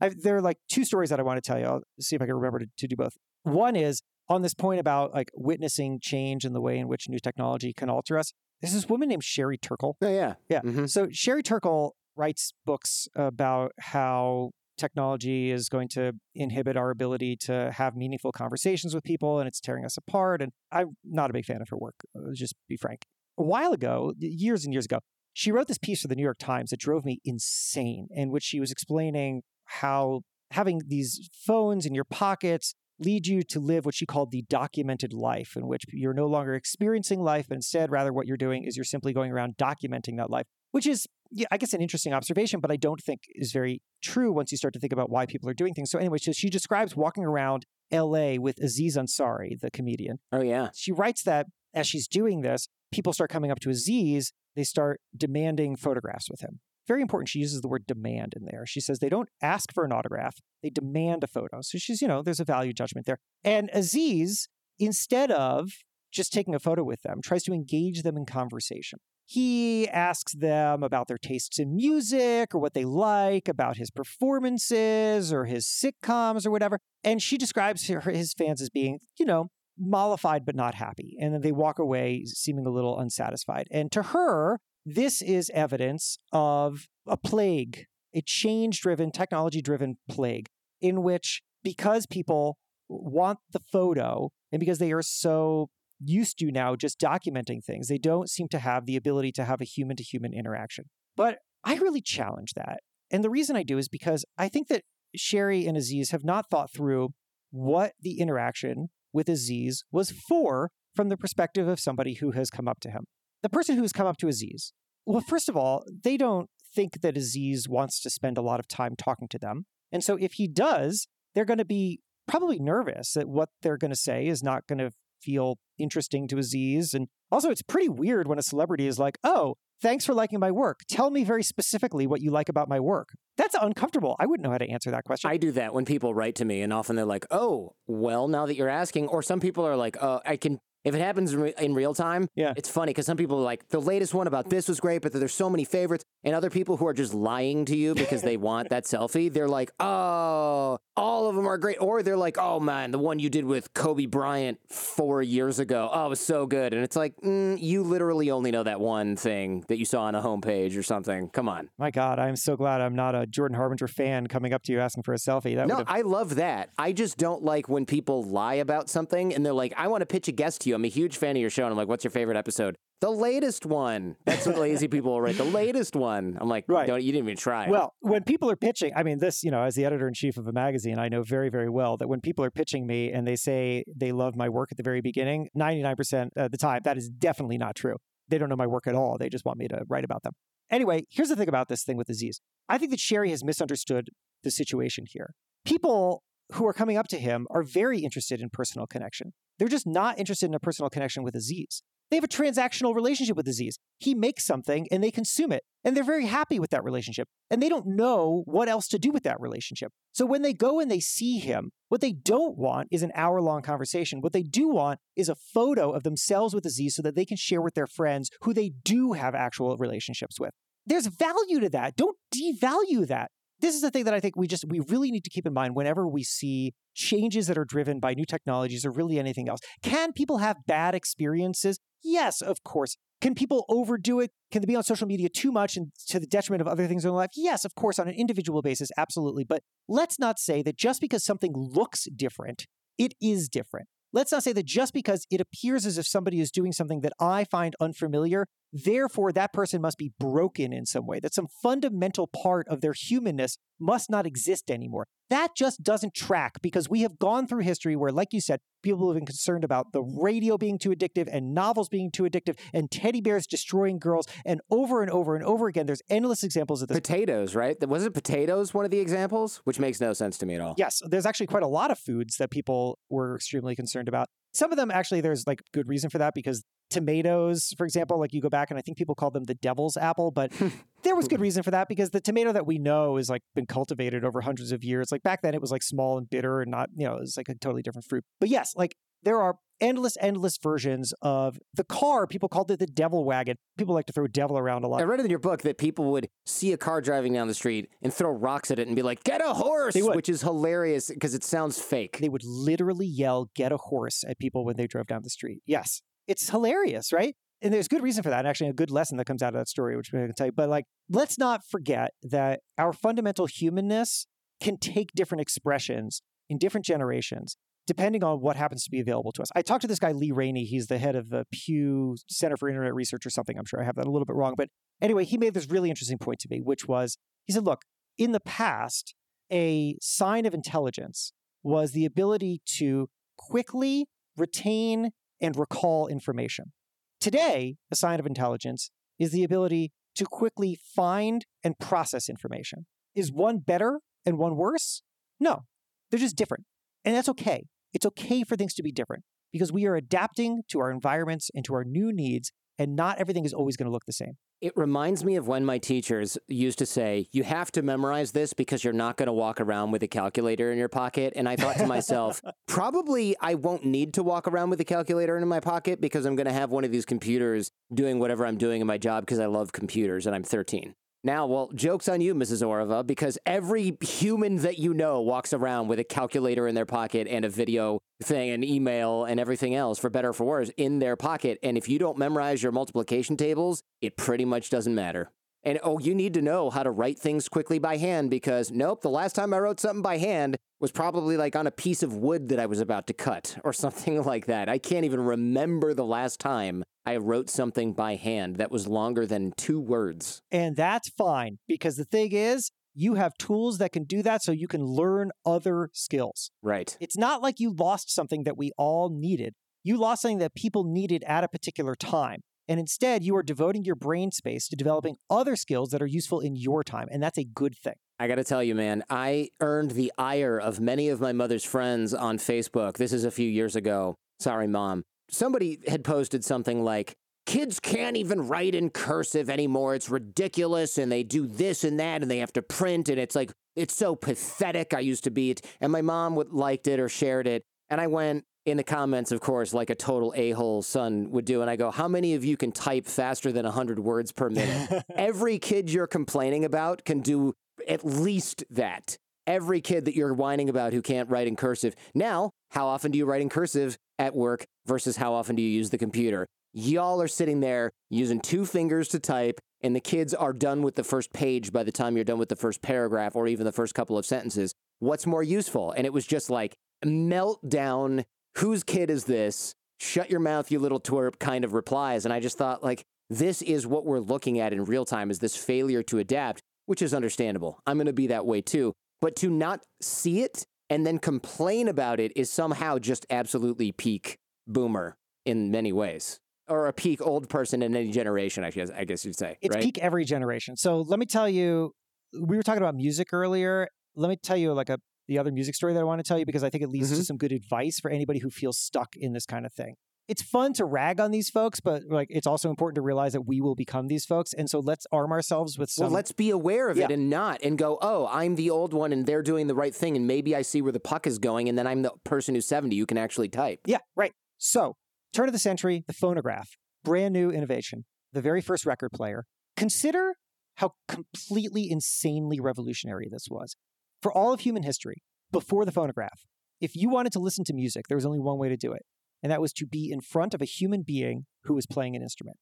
<laughs> there are like two stories that I want to tell you. I'll see if I can remember to, to do both. One is on this point about like witnessing change in the way in which new technology can alter us. There's this woman named Sherry Turkle. Oh, yeah. Yeah. Mhm. So Sherry Turkle writes books about how technology is going to inhibit our ability to have meaningful conversations with people and it's tearing us apart. And I'm not a big fan of her work, uh, just be frank. A while ago, years and years ago, she wrote this piece for the New York Times that drove me insane, in which she was explaining how having these phones in your pockets lead you to live what she called the documented life, in which you're no longer experiencing life, but instead, rather, what you're doing is you're simply going around documenting that life, which is, yeah, I guess, an interesting observation, but I don't think is very true once you start to think about why people are doing things. So, anyway, so she describes walking around LA with Aziz Ansari, the comedian. Oh, yeah. She writes that as she's doing this, people start coming up to Aziz, they start demanding photographs with him. Very important, she uses the word demand in there. She says they don't ask for an autograph, they demand a photo. So she's, you know, there's a value judgment there. And Aziz, instead of just taking a photo with them, tries to engage them in conversation. He asks them about their tastes in music or what they like, about his performances or his sitcoms or whatever. And she describes her, his fans as being, you know, mollified but not happy. And then they walk away seeming a little unsatisfied. And to her, this is evidence of a plague, a change driven, technology driven plague, in which because people want the photo and because they are so used to now just documenting things, they don't seem to have the ability to have a human to human interaction. But I really challenge that. And the reason I do is because I think that Sherry and Aziz have not thought through what the interaction with Aziz was hmm. four from the perspective of somebody who has come up to him. The person who has come up to Aziz, well, first of all, they don't think that Aziz wants to spend a lot of time talking to them. And so if he does, they're going to be probably nervous that what they're going to say is not going to feel interesting to Aziz. And also, it's pretty weird when a celebrity is like, oh, thanks for liking my work. Tell me very specifically what you like about my work. That's uncomfortable. I wouldn't know how to answer that question. I do that when people write to me, and often they're like, "Oh, well, now that you're asking," or some people are like, "Oh, I can." If it happens in, re- in real time, Yeah. it's funny because some people are like, the latest one about this was great, but there's so many favorites. And other people who are just lying to you because they want that selfie, they're like, oh, all of them are great. Or they're like, oh man, the one you did with Kobe Bryant four years ago, oh, it was so good. And it's like, mm, you literally only know that one thing that you saw on a homepage or something. Come on. My God, I'm so glad I'm not a Jordan Harbinger fan coming up to you asking for a selfie. That No, I love that. I just don't like when people lie about something and they're like, I want to pitch a guest to you. I'm a huge fan of your show. And I'm like, what's your favorite episode? The latest one. That's what lazy people will write. The latest one. I'm like, Right. don't, you didn't even try. Well, when people are pitching, I mean, this, you know, as the editor in chief of a magazine, I know very, very well that when people are pitching me and they say they love my work at the very beginning, 99% of the time, that is definitely not true. They don't know my work at all. They just want me to write about them. Anyway, here's the thing about this thing with Aziz. I think that Sherry has misunderstood the situation here. People who are coming up to him are very interested in personal connection. They're just not interested in a personal connection with Aziz. They have a transactional relationship with Aziz. He makes something and they consume it, and they're very happy with that relationship. And they don't know what else to do with that relationship. So when they go and they see him, what they don't want is an hour long conversation. What they do want is a photo of themselves with Aziz so that they can share with their friends who they do have actual relationships with. There's value to that. Don't devalue that this is the thing that I think we just we really need to keep in mind whenever we see changes that are driven by new technologies or really anything else. Can people have bad experiences? Yes, of course. Can people overdo it? Can they be on social media too much and to the detriment of other things in their life? Yes, of course, on an individual basis, absolutely. But let's not say that just because something looks different, it is different. Let's not say that just because it appears as if somebody is doing something that I find unfamiliar, therefore that person must be broken in some way, that some fundamental part of their humanness must not exist anymore. That just doesn't track because we have gone through history where, like you said, people have been concerned about the radio being too addictive and novels being too addictive and teddy bears destroying girls. And over and over and over again, there's endless examples of this. potatoes, right? Wasn't potatoes one of the examples? Which makes no sense to me at all. Yes, there's actually quite a lot of foods that people were extremely concerned about. Some of them actually, there's like good reason for that because tomatoes, for example, like you go back and I think people call them the devil's apple, but <laughs> there was good reason for that because the tomato that we know is like been cultivated over hundreds of years. Like back then it was like small and bitter and not, you know, it was like a totally different fruit. But yes, like there are endless, endless versions of the car. People called it the devil wagon. People like to throw devil around a lot. I read in your book that people would see a car driving down the street and throw rocks at it and be like, "Get a horse," which is hilarious because it sounds fake. They would literally yell, get a horse at people when they drove down the street. Yes. It's hilarious, right? And there's good reason for that. And actually, a good lesson that comes out of that story, which I can tell you. But like, let's not forget that our fundamental humanness can take different expressions in different generations, depending on what happens to be available to us. I talked to this guy, Lee Rainie. He's the head of the Pew Center for Internet Research or something. I'm sure I have that a little bit wrong. But anyway, he made this really interesting point to me, which was he said, look, in the past, a sign of intelligence was the ability to quickly retain and recall information. Today, a sign of intelligence is the ability to quickly find and process information. Is one better and one worse? No, they're just different. And that's okay. It's okay for things to be different because we are adapting to our environments and to our new needs, and not everything is always going to look the same. It reminds me of when my teachers used to say, You have to memorize this because you're not going to walk around with a calculator in your pocket. And I thought to myself, <laughs> probably I won't need to walk around with a calculator in my pocket because I'm going to have one of these computers doing whatever I'm doing in my job because I love computers and I'm 13. Now, well, joke's on you, Mrs. Orova, because every human that you know walks around with a calculator in their pocket and a video thing, and email and everything else, for better or for worse, in their pocket. And if you don't memorize your multiplication tables, it pretty much doesn't matter. And oh, you need to know how to write things quickly by hand because nope, the last time I wrote something by hand was probably like on a piece of wood that I was about to cut <laughs> or something like that. I can't even remember the last time I wrote something by hand that was longer than two words. And that's fine because the thing is, you have tools that can do that so you can learn other skills. Right. It's not like you lost something that we all needed. You lost something that people needed at a particular time. And instead, you are devoting your brain space to developing other skills that are useful in your time. And that's a good thing. I got to tell you, man, I earned the ire of many of my mother's friends on Facebook. This is a few years ago. Sorry, mom. Somebody had posted something like, Kids can't even write in cursive anymore. It's ridiculous. And they do this and that and they have to print. And it's like, it's so pathetic. I used to be it. And my mom would liked it or shared it. And I went in the comments, of course, like a total a hole son would do. And I go, How many of you can type faster than 100 words per minute? <laughs> Every kid you're complaining about can do at least that. Every kid that you're whining about who can't write in cursive. Now, how often do you write in cursive at work versus how often do you use the computer? Y'all are sitting there using two fingers to type, and the kids are done with the first page by the time you're done with the first paragraph or even the first couple of sentences. What's more useful? And it was just like meltdown. Whose kid is this? shut your mouth, you little twerp kind of replies. And I just thought, like, this is what we're looking at in real time is this failure to adapt, which is understandable. I'm going to be that way too. But to not see it and then complain about it is somehow just absolutely peak boomer in many ways. Or a peak old person in any generation, I guess, I guess you'd say. It's right? peak every generation. So let me tell you, we were talking about music earlier. Let me tell you like a the other music story that I want to tell you because I think it leads to Mhm. some good advice for anybody who feels stuck in this kind of thing. It's fun to rag on these folks, but like it's also important to realize that we will become these folks. And so let's arm ourselves with some Well, let's be aware of it and not and go, oh, I'm the old one and they're doing the right thing. And maybe I see where the puck is going. And then I'm the person who's 70 who can actually type. Yeah, right. So, turn of the century, the phonograph, brand new innovation, the very first record player. Consider how completely insanely revolutionary this was. For all of human history, before the phonograph, if you wanted to listen to music, there was only one way to do it, and that was to be in front of a human being who was playing an instrument.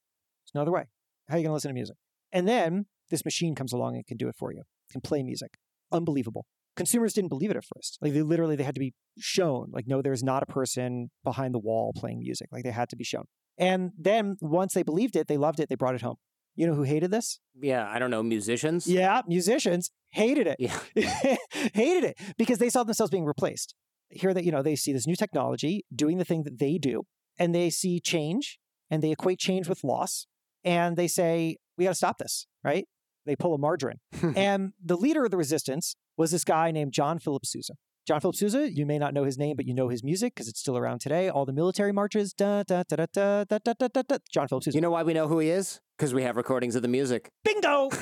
There's no other way. How are you going to listen to music? And then this machine comes along and can do it for you, can play music. Unbelievable consumers didn't believe it at first. Like they literally they had to be shown. Like no, there's not a person behind the wall playing music. Like they had to be shown. And then once they believed it, they loved it. They brought it home. You know who hated this? Yeah, I don't know, musicians? Yeah, musicians hated it. Yeah. <laughs> hated it because they saw themselves being replaced. Here that you know they see this new technology doing the thing that they do, and they see change, and they equate change with loss, and they say we got to stop this. Right? They pull a margarine, <laughs> and the leader of the resistance was this guy named John Philip Sousa. John Philip Sousa, you may not know his name, but you know his music because it's still around today. All the military marches, da da da da da da da da da. da. John Philip Sousa. You know why we know who he is? Because we have recordings of the music. Bingo! <laughs>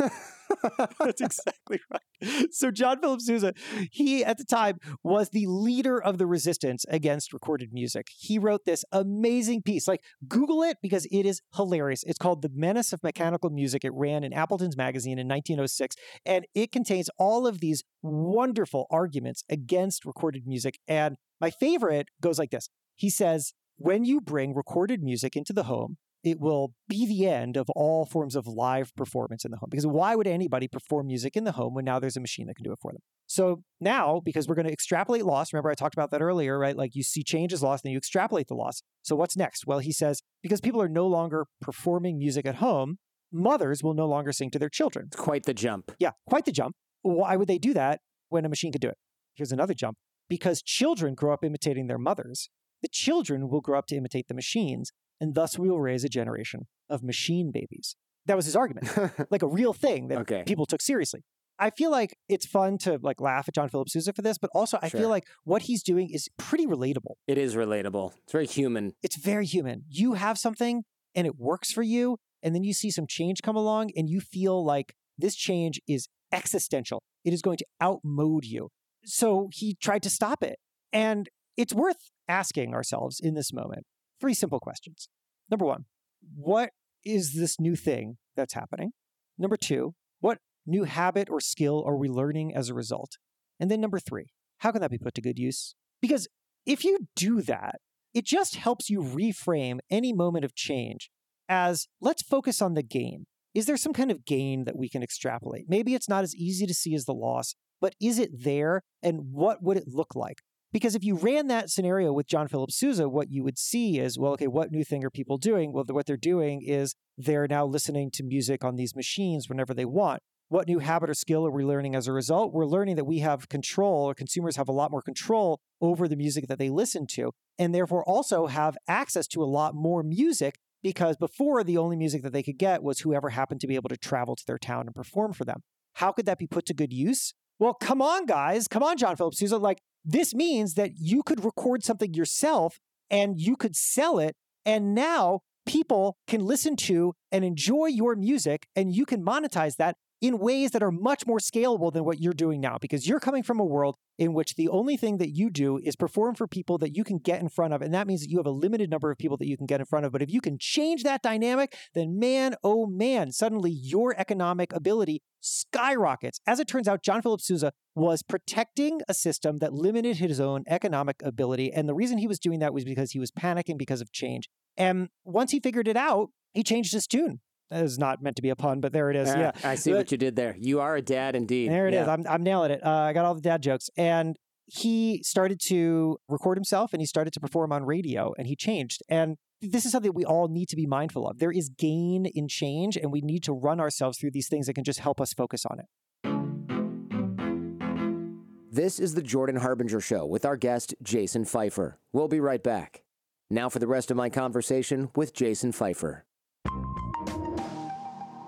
<laughs> That's exactly right. So John Philip Sousa, he at the time was the leader of the resistance against recorded music. He wrote this amazing piece. Like Google it because it is hilarious. It's called The Menace of Mechanical Music. It ran in Appleton's magazine in 1906 and it contains all of these wonderful arguments against recorded music. And my favorite goes like this. He says, when you bring recorded music into the home, it will be the end of all forms of live performance in the home. Because why would anybody perform music in the home when now there's a machine that can do it for them? So now, because we're going to extrapolate loss, remember I talked about that earlier, right? Like you see change as loss, then you extrapolate the loss. So what's next? Well, he says, because people are no longer performing music at home, mothers will no longer sing to their children. Quite the jump. Yeah, quite the jump. Why would they do that when a machine could do it? Here's another jump. Because children grow up imitating their mothers, the children will grow up to imitate the machines, and thus we will raise a generation of machine babies. That was his argument, <laughs> like a real thing that Okay. people took seriously. I feel like it's fun to like laugh at John Philip Sousa for this, but also I Sure. feel like what he's doing is pretty relatable. It is relatable. It's very human. It's very human. You have something and it works for you, and then you see some change come along and you feel like this change is existential. It is going to outmode you. So he tried to stop it. And it's worth asking ourselves in this moment three simple questions. Number one, what is this new thing that's happening? Number two, what new habit or skill are we learning as a result? And then number three, how can that be put to good use? Because if you do that, it just helps you reframe any moment of change as let's focus on the gain. Is there some kind of gain that we can extrapolate? Maybe it's not as easy to see as the loss, but is it there and what would it look like? Because if you ran that scenario with John Philip Sousa, what you would see is, well, okay, what new thing are people doing? Well, what they're doing is they're now listening to music on these machines whenever they want. What new habit or skill are we learning as a result? We're learning that we have control, or consumers have a lot more control over the music that they listen to, and therefore also have access to a lot more music because before the only music that they could get was whoever happened to be able to travel to their town and perform for them. How could that be put to good use? Well, come on, guys. Come on, John Philip Sousa. Like, this means that you could record something yourself and you could sell it. And now people can listen to and enjoy your music and you can monetize that in ways that are much more scalable than what you're doing now because you're coming from a world in which the only thing that you do is perform for people that you can get in front of. And that means that you have a limited number of people that you can get in front of. But if you can change that dynamic, then man, oh man, suddenly your economic ability skyrockets. As it turns out, John Philip Sousa was protecting a system that limited his own economic ability. And the reason he was doing that was because he was panicking because of change. And once he figured it out, he changed his tune. That is not meant to be a pun, but there it is. Ah, yeah. I see But- what you did there. You are a dad indeed. There it is. Yeah. I'm, I'm nailing it. Uh, I got all the dad jokes. And he started to record himself and he started to perform on radio and he changed. And this is something we all need to be mindful of. There is gain in change, and we need to run ourselves through these things that can just help us focus on it. This is the Jordan Harbinger Show with our guest, Jason Feifer. We'll be right back. Now for the rest of my conversation with Jason Feifer.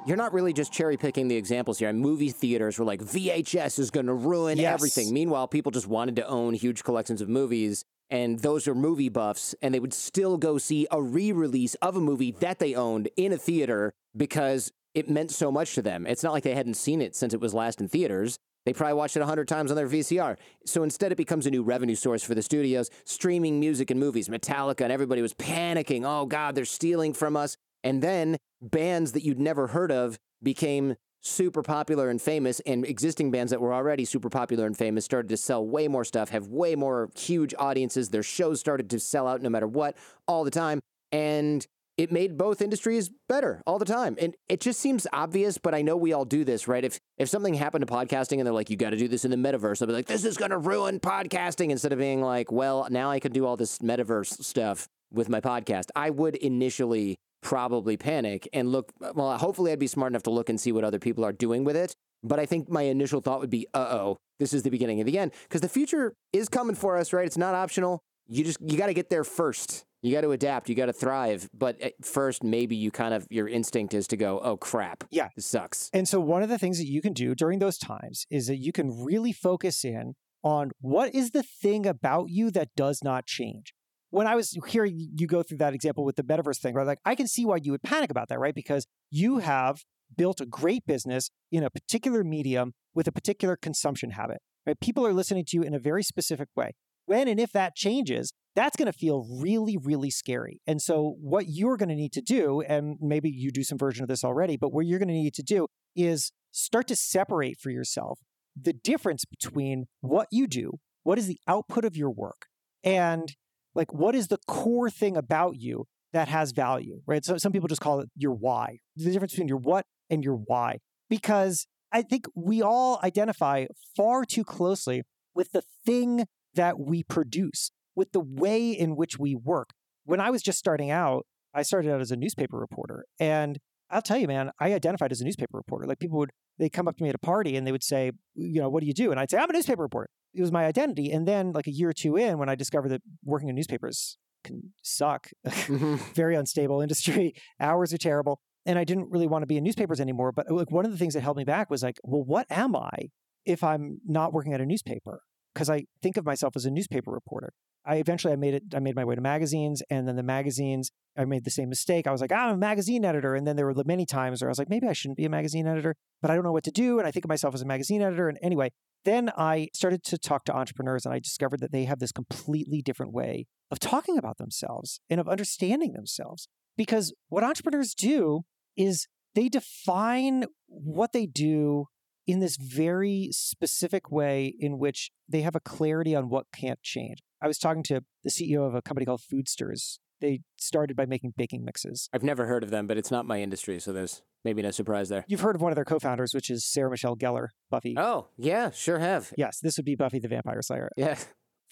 You're not really just cherry picking the examples here. Movie theaters were like, VHS is going to ruin Yes. everything. Meanwhile, people just wanted to own huge collections of movies, and those are movie buffs, and they would still go see a re release of a movie that they owned in a theater because it meant so much to them. It's not like they hadn't seen it since it was last in theaters. They probably watched it a hundred times on their VCR. So instead, it becomes a new revenue source for the studios, streaming music and movies. Metallica and everybody was panicking. Oh God, they're stealing from us. And then bands that you'd never heard of became super popular and famous, and existing bands that were already super popular and famous started to sell way more stuff, have way more huge audiences. Their shows started to sell out no matter what all the time. And it made both industries better all the time. And it just seems obvious, but I know we all do this, right? If if something happened to podcasting and they're like, you got to do this in the metaverse, I'll be like, this is going to ruin podcasting instead of being like, well, now I can do all this metaverse stuff with my podcast. I would initially probably panic and look, well, hopefully I'd be smart enough to look and see what other people are doing with it. But I think my initial thought would be, uh oh, this is the beginning of the end. Because the future is coming for us, right? It's not optional. You just, you got to get there first. You got to adapt. You got to thrive. But at first, maybe you kind of, your instinct is to go, oh crap. Yeah. This sucks. And so, one of the things that you can do during those times is that you can really focus in on what is the thing about you that does not change. When I was hearing you go through that example with the metaverse thing, right? Like, I can see why you would panic about that, right? Because you have built a great business in a particular medium with a particular consumption habit, right? People are listening to you in a very specific way. When and if that changes, that's going to feel really, really scary. And so, what you're going to need to do, and maybe you do some version of this already, but what you're going to need to do is start to separate for yourself the difference between what you do, what is the output of your work, and like what is the core thing about you that has value, right? So, some people just call it your why, the difference between your what and your why. Because I think we all identify far too closely with the thing that we produce, with the way in which we work. When I was just starting out, I started out as a newspaper reporter. And I'll tell you, man, I identified as a newspaper reporter. Like people would, they'd come up to me at a party and they would say, you know, what do you do? And I'd say, I'm a newspaper reporter. It was my identity. And then, like a year or two in, when I discovered that working in newspapers can suck, Mhm. <laughs> very unstable industry, <laughs> hours are terrible. And I didn't really want to be in newspapers anymore. But like one of the things that held me back was like, well, what am I if I'm not working at a newspaper? Because I think of myself as a newspaper reporter. I eventually I made it. I made my way to magazines, and then the magazines. I made the same mistake. I was like, "Ah, I'm a magazine editor, and then there were many times where I was like, maybe I shouldn't be a magazine editor, but I don't know what to do, and I think of myself as a magazine editor. And anyway, then I started to talk to entrepreneurs, and I discovered that they have this completely different way of talking about themselves and of understanding themselves. Because what entrepreneurs do is they define what they do in this very specific way in which they have a clarity on what can't change. I was talking to the CEO of a company called Foodstirs. They started by making baking mixes. I've never heard of them, but it's not my industry, so there's maybe no surprise there. You've heard of one of their co-founders, which is Sarah Michelle Gellar, Buffy. Oh, yeah, sure have. Yes, this would be Buffy the Vampire Slayer. Yeah.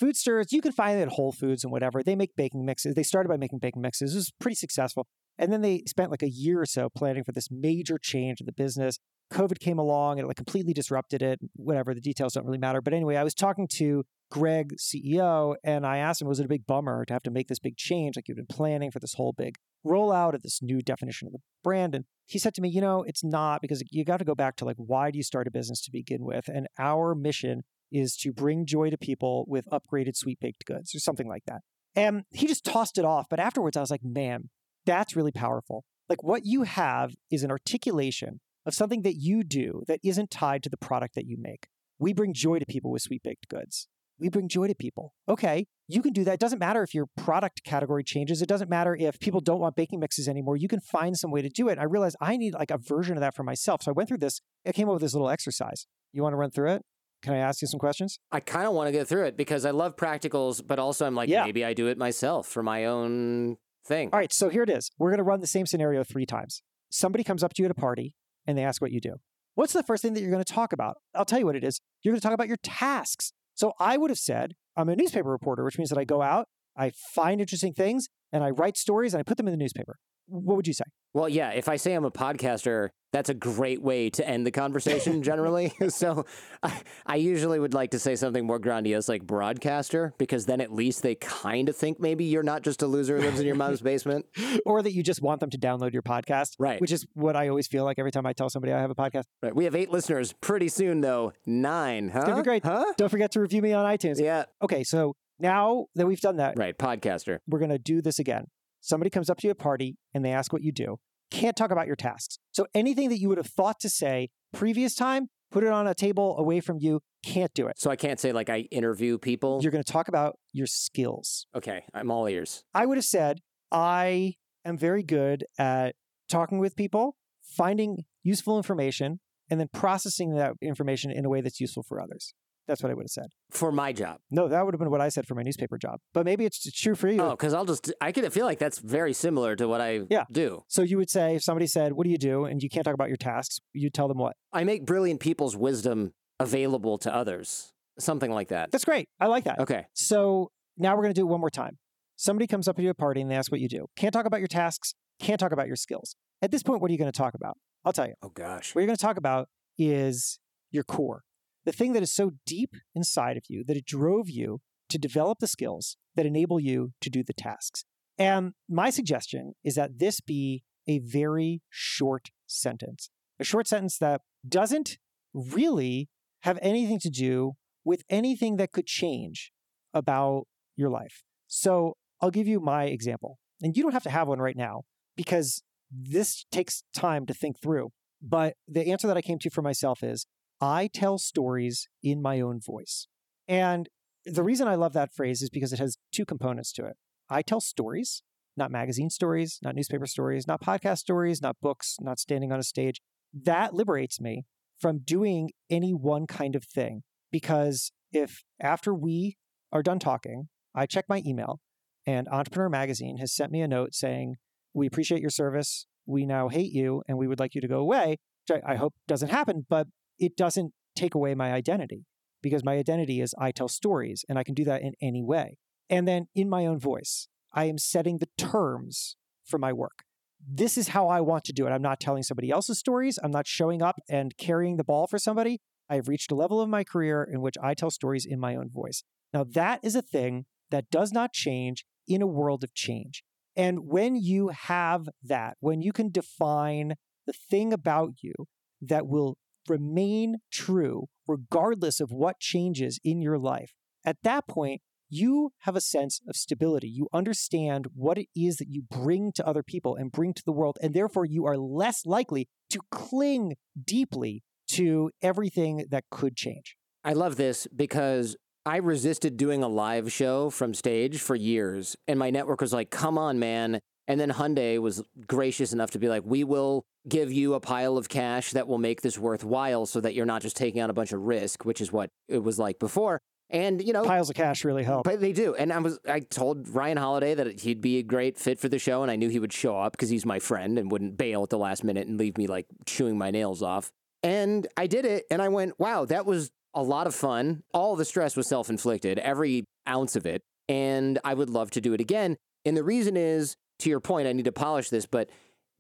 Foodstirs, you can find it at Whole Foods and whatever. They make baking mixes. They started by making baking mixes. It was pretty successful. And then they spent like a year or so planning for this major change in the business. COVID came along and it like completely disrupted it. Whatever, the details don't really matter. But anyway, I was talking to Greg, CEO, and I asked him, was it a big bummer to have to make this big change? Like you've been planning for this whole big rollout of this new definition of the brand. And he said to me, you know, it's not because you got to go back to like, why do you start a business to begin with? And our mission is to bring joy to people with upgraded sweet baked goods or something like that. And he just tossed it off. But afterwards, I was like, man, that's really powerful. Like what you have is an articulation of something that you do that isn't tied to the product that you make. We bring joy to people with sweet baked goods. We bring joy to people. Okay, you can do that. It doesn't matter if your product category changes. It doesn't matter if people don't want baking mixes anymore. You can find some way to do it. And I realized I need like a version of that for myself. So I went through this. I came up with this little exercise. You want to run through it? Can I ask you some questions? I kind of want to go through it because I love practicals, but also I'm like, Yeah. maybe I do it myself for my own thing. All right, so here it is. We're going to run the same scenario three times. Somebody comes up to you at a party and they ask what you do. What's the first thing that you're going to talk about? I'll tell you what it is. You're going to talk about your tasks. So I would have said, I'm a newspaper reporter, which means that I go out, I find interesting things, and I write stories and I put them in the newspaper. What would you say? Well, yeah, if I say I'm a podcaster, that's a great way to end the conversation <laughs> generally. <laughs> so I, I, usually would like to say something more grandiose like broadcaster, because then at least they kind of think maybe you're not just a loser who lives in your mom's <laughs> basement. or that you just want them to download your podcast. Right. Which is what I always feel like every time I tell somebody I have a podcast. Right. We have eight listeners. Pretty soon, though, nine. Huh? It's going to be great. Huh? Don't forget to review me on iTunes. Yeah. Okay, so now that we've done that, right, podcaster, we're going to do this again. Somebody comes up to you at a party and they ask what you do. Can't talk about your tasks. So anything that you would have thought to say previous time, put it on a table away from you. Can't do it. So I can't say like I interview people. You're going to talk about your skills. Okay, I'm all ears. I would have said I am very good at talking with people, finding useful information, and then processing that information in a way that's useful for others. That's what I would have said. For my job. No, that would have been what I said for my newspaper job. But maybe it's true for you. Oh, because I'll just, I could feel like that's very similar to what I yeah. do. So you would say, if somebody said, What do you do? and you can't talk about your tasks, you tell them what? I make brilliant people's wisdom available to others. Something like that. That's great. I like that. Okay. So now we're going to do it one more time. Somebody comes up to you at a party and they ask what you do. Can't talk about your tasks, can't talk about your skills. At this point, what are you going to talk about? I'll tell you. Oh, gosh. What you're going to talk about is your core the thing that is so deep inside of you that it drove you to develop the skills that enable you to do the tasks. And my suggestion is that this be a very short sentence, a short sentence that doesn't really have anything to do with anything that could change about your life. So I'll give you my example. And you don't have to have one right now because this takes time to think through. But the answer that I came to for myself is I tell stories in my own voice. And the reason I love that phrase is because it has two components to it. I tell stories, not magazine stories, not newspaper stories, not podcast stories, not books, not standing on a stage. That liberates me from doing any one kind of thing. Because if after we are done talking, I check my email and Entrepreneur Magazine has sent me a note saying, We appreciate your service. We now hate you and we would like you to go away, which I, hope doesn't happen. But it doesn't take away my identity because my identity is I tell stories and I can do that in any way. And then in my own voice, I am setting the terms for my work. This is how I want to do it. I'm not telling somebody else's stories. I'm not showing up and carrying the ball for somebody. I have reached a level of my career in which I tell stories in my own voice. Now, that is a thing that does not change in a world of change. And when you have that, when you can define the thing about you that will remain true regardless of what changes in your life, at that point, you have a sense of stability. You understand what it is that you bring to other people and bring to the world. And therefore, you are less likely to cling deeply to everything that could change. I love this because I resisted doing a live show from stage for years. And my network was like, come on, man. And then Hyundai was gracious enough to be like, we will give you a pile of cash that will make this worthwhile so that you're not just taking on a bunch of risk, which is what it was like before. And you know, piles of cash really help. But they do. And I was I told Ryan Holiday that he'd be a great fit for the show, and I knew he would show up because he's my friend and wouldn't bail at the last minute and leave me like chewing my nails off. And I did it, and I went, wow, that was a lot of fun. All the stress was self inflicted, every ounce of it. And I would love to do it again. And the reason is, to your point, I need to polish this, but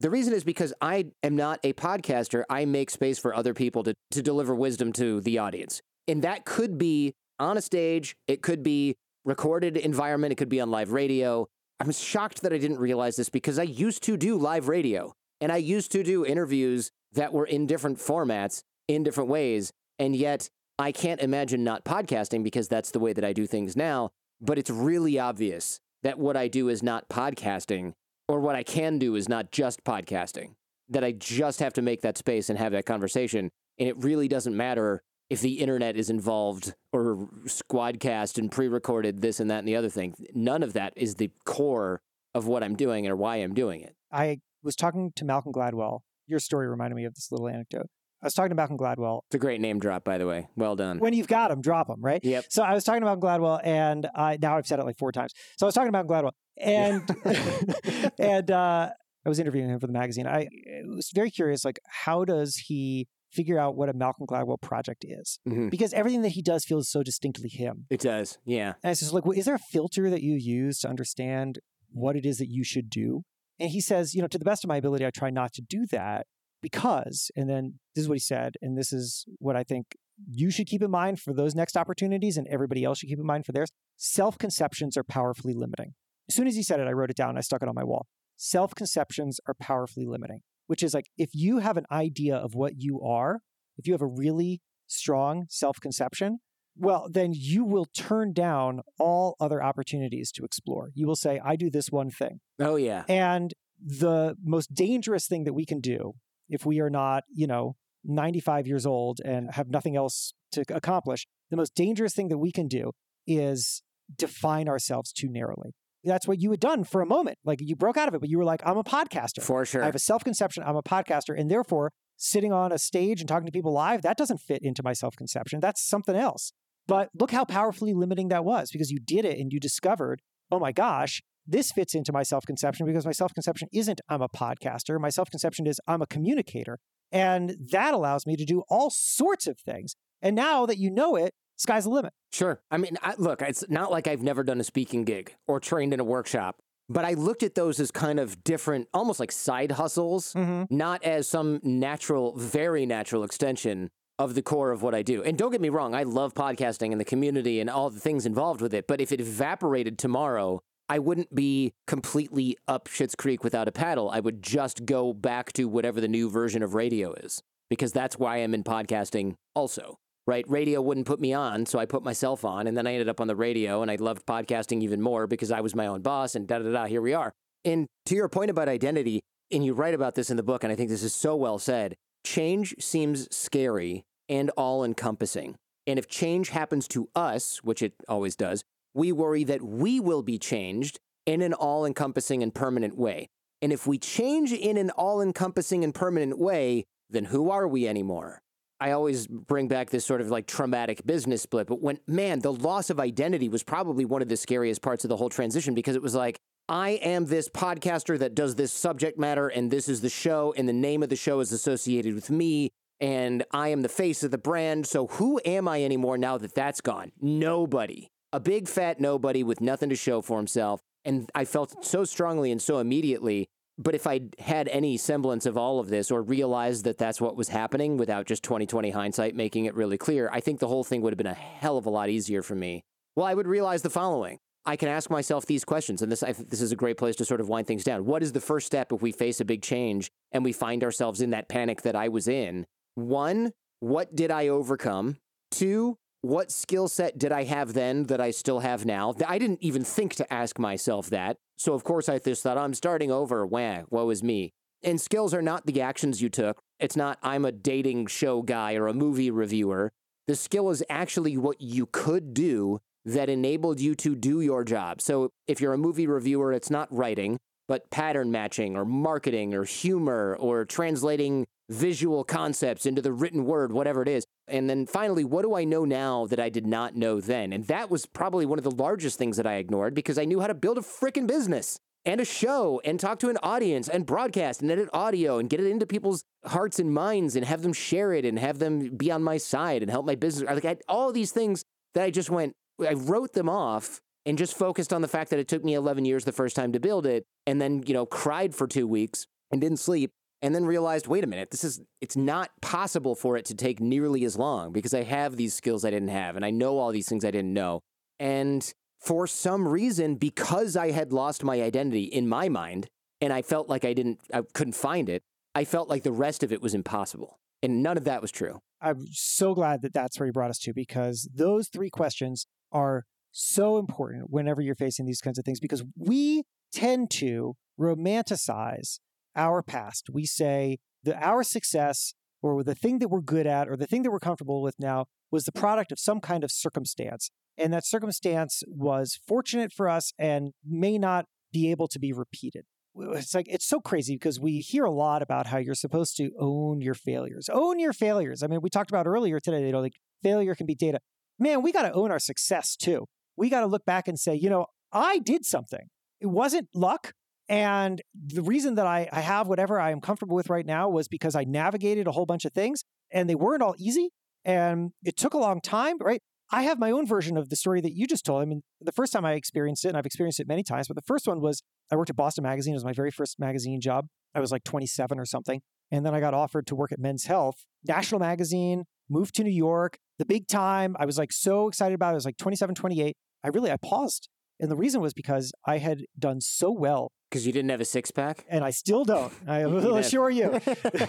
the reason is because I am not a podcaster. I make space for other people to, to deliver wisdom to the audience. And that could be on a stage, it could be recorded environment, it could be on live radio. I'm shocked that I didn't realize this because I used to do live radio and I used to do interviews that were in different formats in different ways. And yet I can't imagine not podcasting because that's the way that I do things now. But it's really obvious that what I do is not podcasting or what I can do is not just podcasting, that I just have to make that space and have that conversation. And it really doesn't matter if the internet is involved or SquadCast and pre recorded this and that and the other thing. None of that is the core of what I'm doing or why I'm doing it. I was talking to Malcolm Gladwell. Your story reminded me of this little anecdote. I was talking to Malcolm Gladwell. It's a great name drop, by the way. Well done. When you've got him, drop him, right? Yep. So I was talking about Gladwell, and I now I've said it like four times. So I was talking about Gladwell, and <laughs> <laughs> and uh, I was interviewing him for the magazine. I was very curious, like how does he figure out what a Malcolm Gladwell project is Mhm. because everything that he does feels so distinctly him. It does. Yeah. And it's just like, well, is there a filter that you use to understand what it is that you should do? And he says, you know, to the best of my ability, I try not to do that because, and then this is what he said, and this is what I think you should keep in mind for those next opportunities, and everybody else should keep in mind for theirs. Self conceptions are powerfully limiting. As soon as he said it, I wrote it down, I stuck it on my wall. Self conceptions are powerfully limiting, which is like if you have an idea of what you are, if you have a really strong self conception, well, then you will turn down all other opportunities to explore. You will say, I do this one thing. Oh yeah. And the most dangerous thing that we can do if we are not, you know, 95 years old and have nothing else to accomplish, the most dangerous thing that we can do is define ourselves too narrowly. That's what you had done for a moment. Like you broke out of it, but you were like, I'm a podcaster. For sure. I have a self conception. I'm a podcaster. And therefore, sitting on a stage and talking to people live, that doesn't fit into my self conception. That's something else. But look how powerfully limiting that was because you did it and you discovered, oh my gosh, this fits into my self conception because my self conception isn't I'm a podcaster. My self conception is I'm a communicator. And that allows me to do all sorts of things. And now that you know it, sky's the limit. Sure. I mean, I, look, it's not like I've never done a speaking gig or trained in a workshop, but I looked at those as kind of different, almost like side hustles, Mm-hmm. not as some natural, very natural extension of the core of what I do. And don't get me wrong, I love podcasting and the community and all the things involved with it. But if it evaporated tomorrow, I wouldn't be completely up Schitt's Creek without a paddle. I would just go back to whatever the new version of radio is, because that's why I'm in podcasting also. Right? Radio wouldn't put me on, so I put myself on, and then I ended up on the radio, and I loved podcasting even more because I was my own boss, and da da da. Here we are. And to your point about identity, and you write about this in the book, and I think this is so well said. Change seems scary and all encompassing. And if change happens to us, which it always does, we worry that we will be changed in an all encompassing and permanent way. And if we change in an all encompassing and permanent way, then who are we anymore? I always bring back this sort of like traumatic business split, but when, man, the loss of identity was probably one of the scariest parts of the whole transition because it was like, I am this podcaster that does this subject matter, and this is the show, and the name of the show is associated with me, and I am the face of the brand. So who am I anymore now that that's gone? Nobody. A big fat nobody with nothing to show for himself. And I felt so strongly and so immediately. But if I'd had any semblance of all of this or realized that that's what was happening without just 2020 hindsight making it really clear, I think the whole thing would have been a hell of a lot easier for me. Well, I would realize the following. I can ask myself these questions, and this I this is a great place to sort of wind things down. What is the first step if we face a big change and we find ourselves in that panic that I was in? One, what did I overcome? Two, what skill set did I have then that I still have now? I didn't even think to ask myself that. So, of course, I just thought, I'm starting over. Wah, woe is me. And skills are not the actions you took. It's not, I'm a dating show guy or a movie reviewer. The skill is actually what you could do that enabled you to do your job. So, if you're a movie reviewer, it's not writing, but pattern matching or marketing or humor or translating visual concepts into the written word, whatever it is. And then finally, what do I know now that I did not know then? And that was probably one of the largest things that I ignored because I knew how to build a freaking business and a show and talk to an audience and broadcast and edit audio and get it into people's hearts and minds and have them share it and have them be on my side and help my business. Like I had all these things that I just went, I wrote them off and just focused on the fact that it took me 11 years the first time to build it and then, you know, cried for two weeks and didn't sleep and then realized, wait a minute, this is it's not possible for it to take nearly as long because I have these skills I didn't have and I know all these things I didn't know. And for some reason, because I had lost my identity in my mind and I felt like I didn't I couldn't find it, I felt like the rest of it was impossible. And none of that was true. I'm so glad that that's where you brought us to because those three questions are so important whenever you're facing these kinds of things because we tend to romanticize our past. We say that our success or the thing that we're good at or the thing that we're comfortable with now was the product of some kind of circumstance. And that circumstance was fortunate for us and may not be able to be repeated. It's like, it's so crazy because we hear a lot about how you're supposed to own your failures. Own your failures. I mean, we talked about earlier today, you know, like failure can be data. Man, we got to own our success too. We got to look back and say, you know, I did something. It wasn't luck. And the reason that I, I have whatever I am comfortable with right now was because I navigated a whole bunch of things and they weren't all easy. And it took a long time, right? I have my own version of the story that you just told. I mean, the first time I experienced it, and I've experienced it many times, but the first one was I worked at Boston Magazine. It was my very first magazine job. I was like 27 or something. And then I got offered to work at Men's Health, national magazine, moved to New York, the big time. I was like so excited about it. I was like 27, 28. I really, I paused. And the reason was because I had done so well. Because you didn't have a six pack? And I still don't. I <laughs> will <laughs> assure you.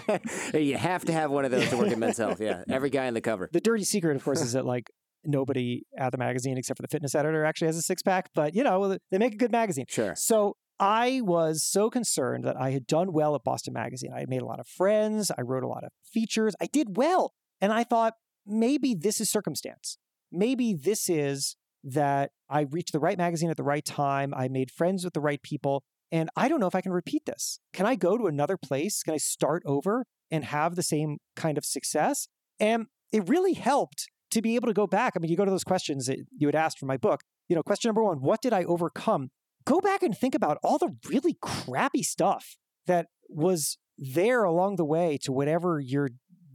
<laughs> you have to have one of those to work at Men's Health. Yeah. Every guy in the cover. The dirty secret, of course, is that like nobody at the magazine except for the fitness editor actually has a six pack. But, you know, they make a good magazine. Sure. So I was so concerned that I had done well at Boston Magazine. I had made a lot of friends. I wrote a lot of features. I did well. And I thought maybe this is circumstance. Maybe this is that I reached the right magazine at the right time. I made friends with the right people. And I don't know if I can repeat this. Can I go to another place? Can I start over and have the same kind of success? And it really helped to be able to go back. I mean, you go to those questions that you had asked for my book. You know, question number one, what did I overcome? Go back and think about all the really crappy stuff that was there along the way to whatever you're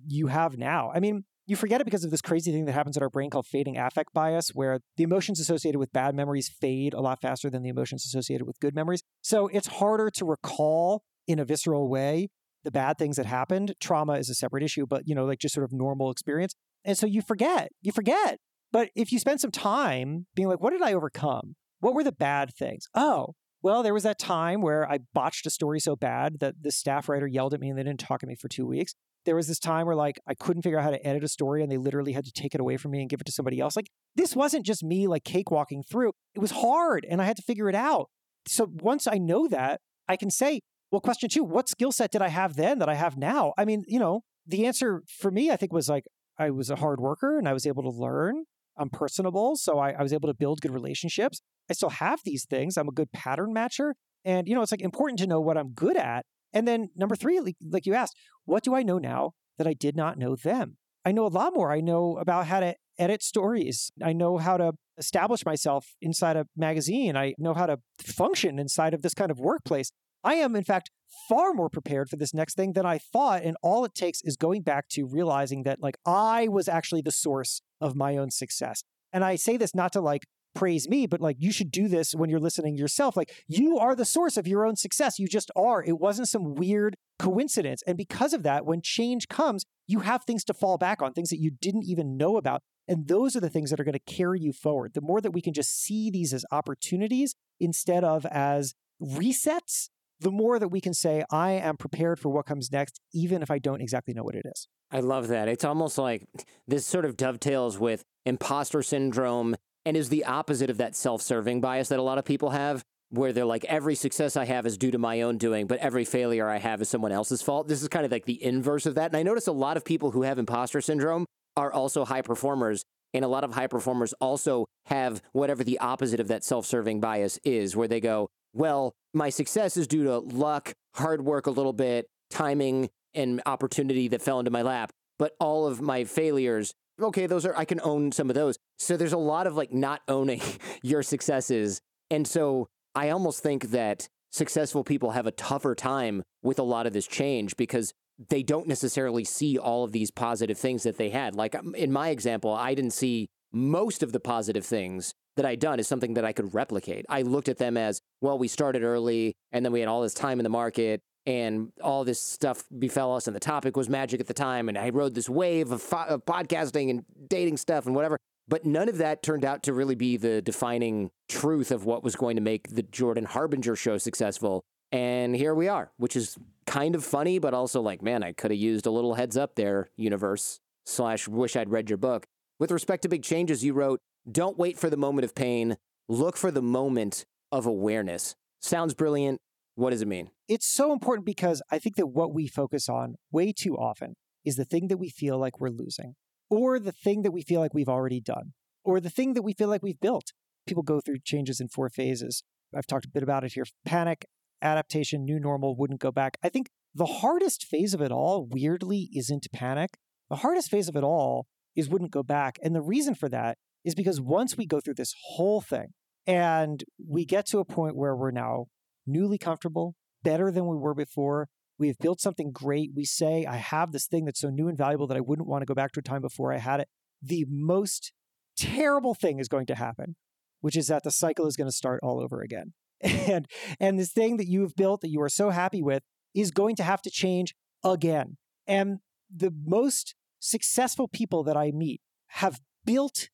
you have now. I mean, you forget it because of this crazy thing that happens in our brain called fading affect bias, where the emotions associated with bad memories fade a lot faster than the emotions associated with good memories. So it's harder to recall in a visceral way the bad things that happened. Trauma is a separate issue, but you know, like just sort of normal experience. And so you forget, you forget. But if you spend some time being like, what did I overcome? What were the bad things? Oh, well, there was that time where I botched a story so bad that the staff writer yelled at me and they didn't talk to me for two weeks there was this time where like I couldn't figure out how to edit a story and they literally had to take it away from me and give it to somebody else. Like this wasn't just me like cakewalking through. It was hard and I had to figure it out. So once I know that, I can say, well, question two, what skill set did I have then that I have now? I mean, you know, the answer for me, I think, was like I was a hard worker and I was able to learn. I'm personable. So I, I was able to build good relationships. I still have these things. I'm a good pattern matcher. And, you know, it's like important to know what I'm good at and then number three, like, like you asked, what do I know now that I did not know then? I know a lot more. I know about how to edit stories. I know how to establish myself inside a magazine. I know how to function inside of this kind of workplace. I am, in fact, far more prepared for this next thing than I thought. And all it takes is going back to realizing that, like, I was actually the source of my own success. And I say this not to like praise me, but like you should do this when you're listening yourself. Like you are the source of your own success. You just are. It wasn't some weird coincidence. And because of that, when change comes, you have things to fall back on, things that you didn't even know about. And those are the things that are going to carry you forward. The more that we can just see these as opportunities instead of as resets, the more that we can say, I am prepared for what comes next, even if I don't exactly know what it is. I love that. It's almost like this sort of dovetails with imposter syndrome and is the opposite of that self serving bias that a lot of people have, where they're like, every success I have is due to my own doing, but every failure I have is someone else's fault. This is kind of like the inverse of that. And I notice a lot of people who have imposter syndrome are also high performers. And a lot of high performers also have whatever the opposite of that self serving bias is, where they go, well, my success is due to luck, hard work a little bit, timing, and opportunity that fell into my lap. But all of my failures okay, those are, I can own some of those. So there's a lot of like not owning <laughs> your successes. And so I almost think that successful people have a tougher time with a lot of this change because they don't necessarily see all of these positive things that they had. Like um, in my example, I didn't see most of the positive things that I'd done as something that I could replicate. I looked at them as, well, we started early and then we had all this time in the market and all this stuff befell us and the topic was magic at the time and i rode this wave of, fo- of, podcasting and dating stuff and whatever but none of that turned out to really be the defining truth of what was going to make the jordan harbinger show successful and here we are which is kind of funny but also like man i could have used a little heads up there universe slash wish i'd read your book. With respect to big changes you wrote don't wait for the moment of pain look for the moment of awareness. Sounds brilliant what does it mean? It's so important because I think that what we focus on way too often is the thing that we feel like we're losing, or the thing that we feel like we've already done, or the thing that we feel like we've built. People go through changes in four phases. I've talked a bit about it here panic, adaptation, new normal, wouldn't go back. I think the hardest phase of it all, weirdly, isn't panic. The hardest phase of it all is wouldn't go back. And the reason for that is because once we go through this whole thing and we get to a point where we're now newly comfortable, better than we were before. We have built something great. We say, I have this thing that's so new and valuable that I wouldn't want to go back to a time before I had it. The most terrible thing is going to happen, which is that the cycle is going to start all over again. <laughs> And, and this thing that you have built that you are so happy with is going to have to change again. And the most successful people that I meet have built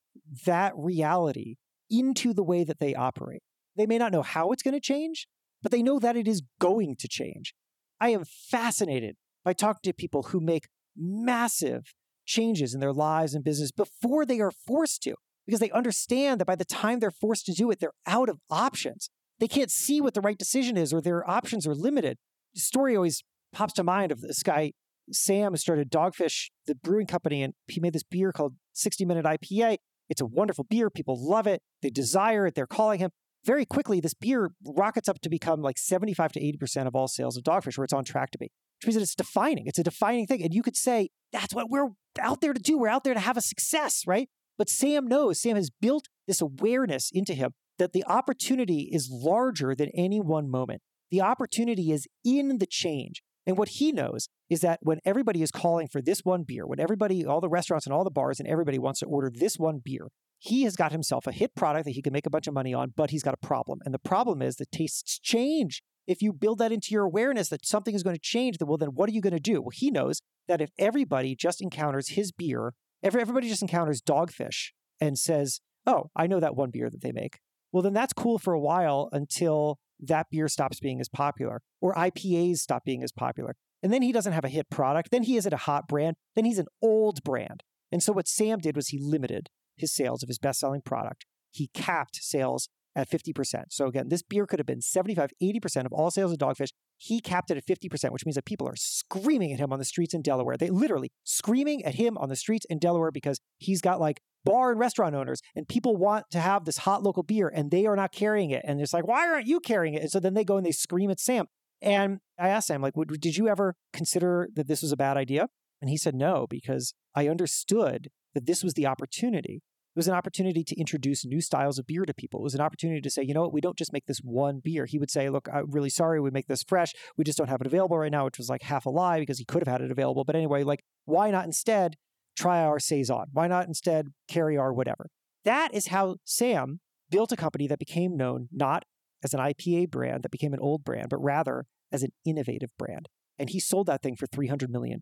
that reality into the way that they operate. They may not know how it's going to change, but they know that it is going to change. I am fascinated by talking to people who make massive changes in their lives and business before they are forced to, because they understand that by the time they're forced to do it, they're out of options. They can't see what the right decision is, or their options are limited. The story always pops to mind of this guy, Sam, who started Dogfish, the brewing company, and he made this beer called 60 Minute IPA. It's a wonderful beer. People love it. They desire it. They're calling him. Very quickly, this beer rockets up to become like 75 to 80% of all sales of Dogfish, where it's on track to be, which means that it's defining. It's a defining thing. And you could say, that's what we're out there to do. We're out there to have a success, right? But Sam knows, Sam has built this awareness into him that the opportunity is larger than any one moment. The opportunity is in the change. And what he knows is that when everybody is calling for this one beer, when everybody, all the restaurants and all the bars and everybody wants to order this one beer, he has got himself a hit product that he can make a bunch of money on, but he's got a problem. And the problem is that tastes change. If you build that into your awareness that something is going to change, then well, then what are you going to do? Well, he knows that if everybody just encounters his beer, everybody just encounters dogfish and says, Oh, I know that one beer that they make. Well, then that's cool for a while until that beer stops being as popular or IPAs stop being as popular. And then he doesn't have a hit product. Then he isn't a hot brand. Then he's an old brand. And so what Sam did was he limited his sales of his best selling product. He capped sales at 50%. So again, this beer could have been 75, 80% of all sales of Dogfish. He capped it at 50%, which means that people are screaming at him on the streets in Delaware. They literally screaming at him on the streets in Delaware because he's got like bar and restaurant owners and people want to have this hot local beer and they are not carrying it. And it's like, why aren't you carrying it? And so then they go and they scream at Sam. And I asked Sam, like, did you ever consider that this was a bad idea? And he said, no, because I understood that this was the opportunity. It was an opportunity to introduce new styles of beer to people. It was an opportunity to say, you know what, we don't just make this one beer. He would say, look, I'm really sorry we make this fresh. We just don't have it available right now, which was like half a lie because he could have had it available. But anyway, like, why not instead try our Saison? Why not instead carry our whatever? That is how Sam built a company that became known not as an IPA brand that became an old brand, but rather as an innovative brand. And he sold that thing for $300 million.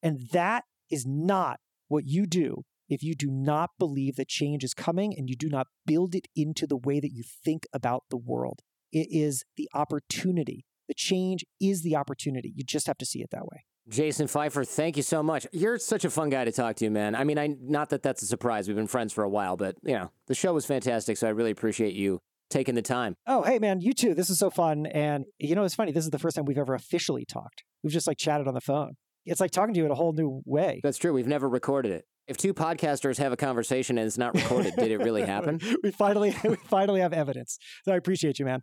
And that is not what you do if you do not believe that change is coming and you do not build it into the way that you think about the world. It is the opportunity. The change is the opportunity. You just have to see it that way. Jason Feifer, thank you so much. You're such a fun guy to talk to, man. I mean, I not that that's a surprise. We've been friends for a while, but you know, the show was fantastic, so I really appreciate you taking the time. Oh, hey man, you too. This is so fun. And you know, it's funny. This is the first time we've ever officially talked. We've just like chatted on the phone. It's like talking to you in a whole new way. That's true. We've never recorded it. If two podcasters have a conversation and it's not recorded, did it really <laughs> happen? we finally <laughs> we finally have evidence. So I appreciate you, man.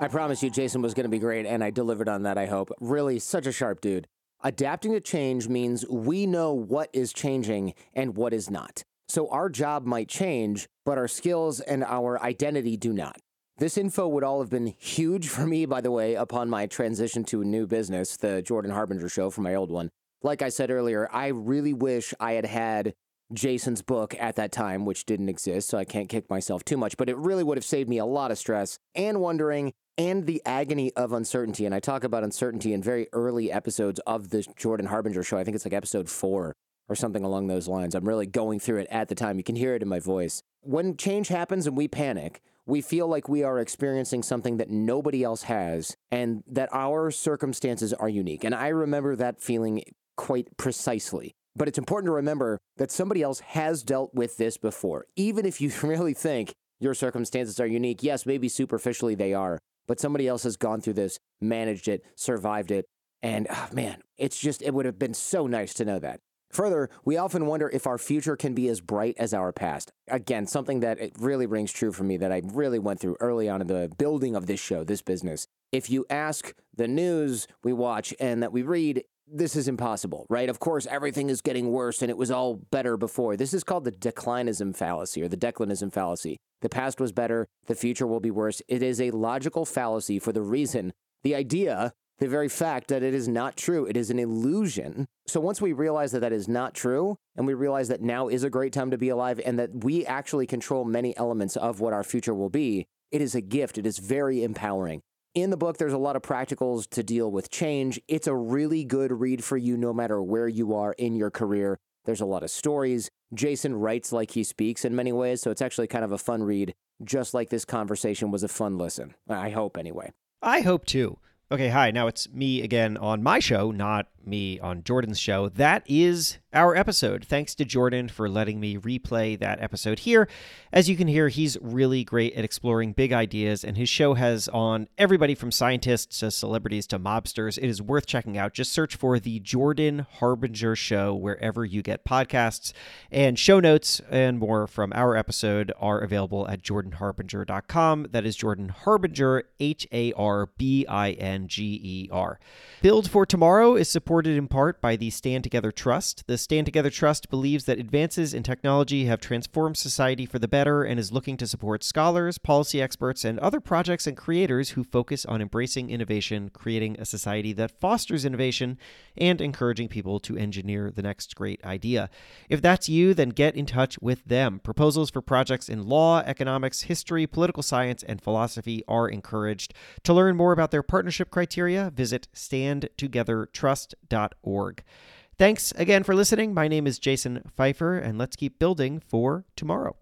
I promise you, Jason was going to be great, and I delivered on that, I hope. Really, such a sharp dude. Adapting to change means we know what is changing and what is not. So our job might change, but our skills and our identity do not. This info would all have been huge for me, by the way, upon my transition to a new business, the Jordan Harbinger show from my old one. Like I said earlier, I really wish I had had Jason's book at that time, which didn't exist, so I can't kick myself too much, but it really would have saved me a lot of stress and wondering and the agony of uncertainty. And I talk about uncertainty in very early episodes of the Jordan Harbinger show. I think it's like episode four or something along those lines. I'm really going through it at the time. You can hear it in my voice. When change happens and we panic, we feel like we are experiencing something that nobody else has and that our circumstances are unique. And I remember that feeling quite precisely. But it's important to remember that somebody else has dealt with this before. Even if you <laughs> really think your circumstances are unique, yes, maybe superficially they are, but somebody else has gone through this, managed it, survived it. And oh, man, it's just, it would have been so nice to know that. Further, we often wonder if our future can be as bright as our past. Again, something that it really rings true for me that I really went through early on in the building of this show, this business. If you ask the news we watch and that we read, this is impossible, right? Of course, everything is getting worse and it was all better before. This is called the declinism fallacy or the declinism fallacy. The past was better, the future will be worse. It is a logical fallacy for the reason, the idea, the very fact that it is not true. It is an illusion. So once we realize that that is not true, and we realize that now is a great time to be alive and that we actually control many elements of what our future will be, it is a gift. It is very empowering. In the book, there's a lot of practicals to deal with change. It's a really good read for you no matter where you are in your career. There's a lot of stories. Jason writes like he speaks in many ways, so it's actually kind of a fun read, just like this conversation was a fun listen. I hope, anyway. I hope too. Okay, hi. Now it's me again on my show, not me on Jordan's show. That is our episode. Thanks to Jordan for letting me replay that episode here. As you can hear, he's really great at exploring big ideas, and his show has on everybody from scientists to celebrities to mobsters. It is worth checking out. Just search for The Jordan Harbinger Show wherever you get podcasts. And show notes and more from our episode are available at jordanharbinger.com. That is Jordan Harbinger, H A R B I N G E R. Build for Tomorrow is supported in part by the Stand Together Trust. The Stand Together Trust believes that advances in technology have transformed society for the better and is looking to support scholars, policy experts, and other projects and creators who focus on embracing innovation, creating a society that fosters innovation, and encouraging people to engineer the next great idea. If that's you, then get in touch with them. Proposals for projects in law, economics, history, political science, and philosophy are encouraged. To learn more about their partnership criteria, visit standtogethertrust.org. Thanks again for listening. My name is Jason Feifer, and let's keep building for tomorrow.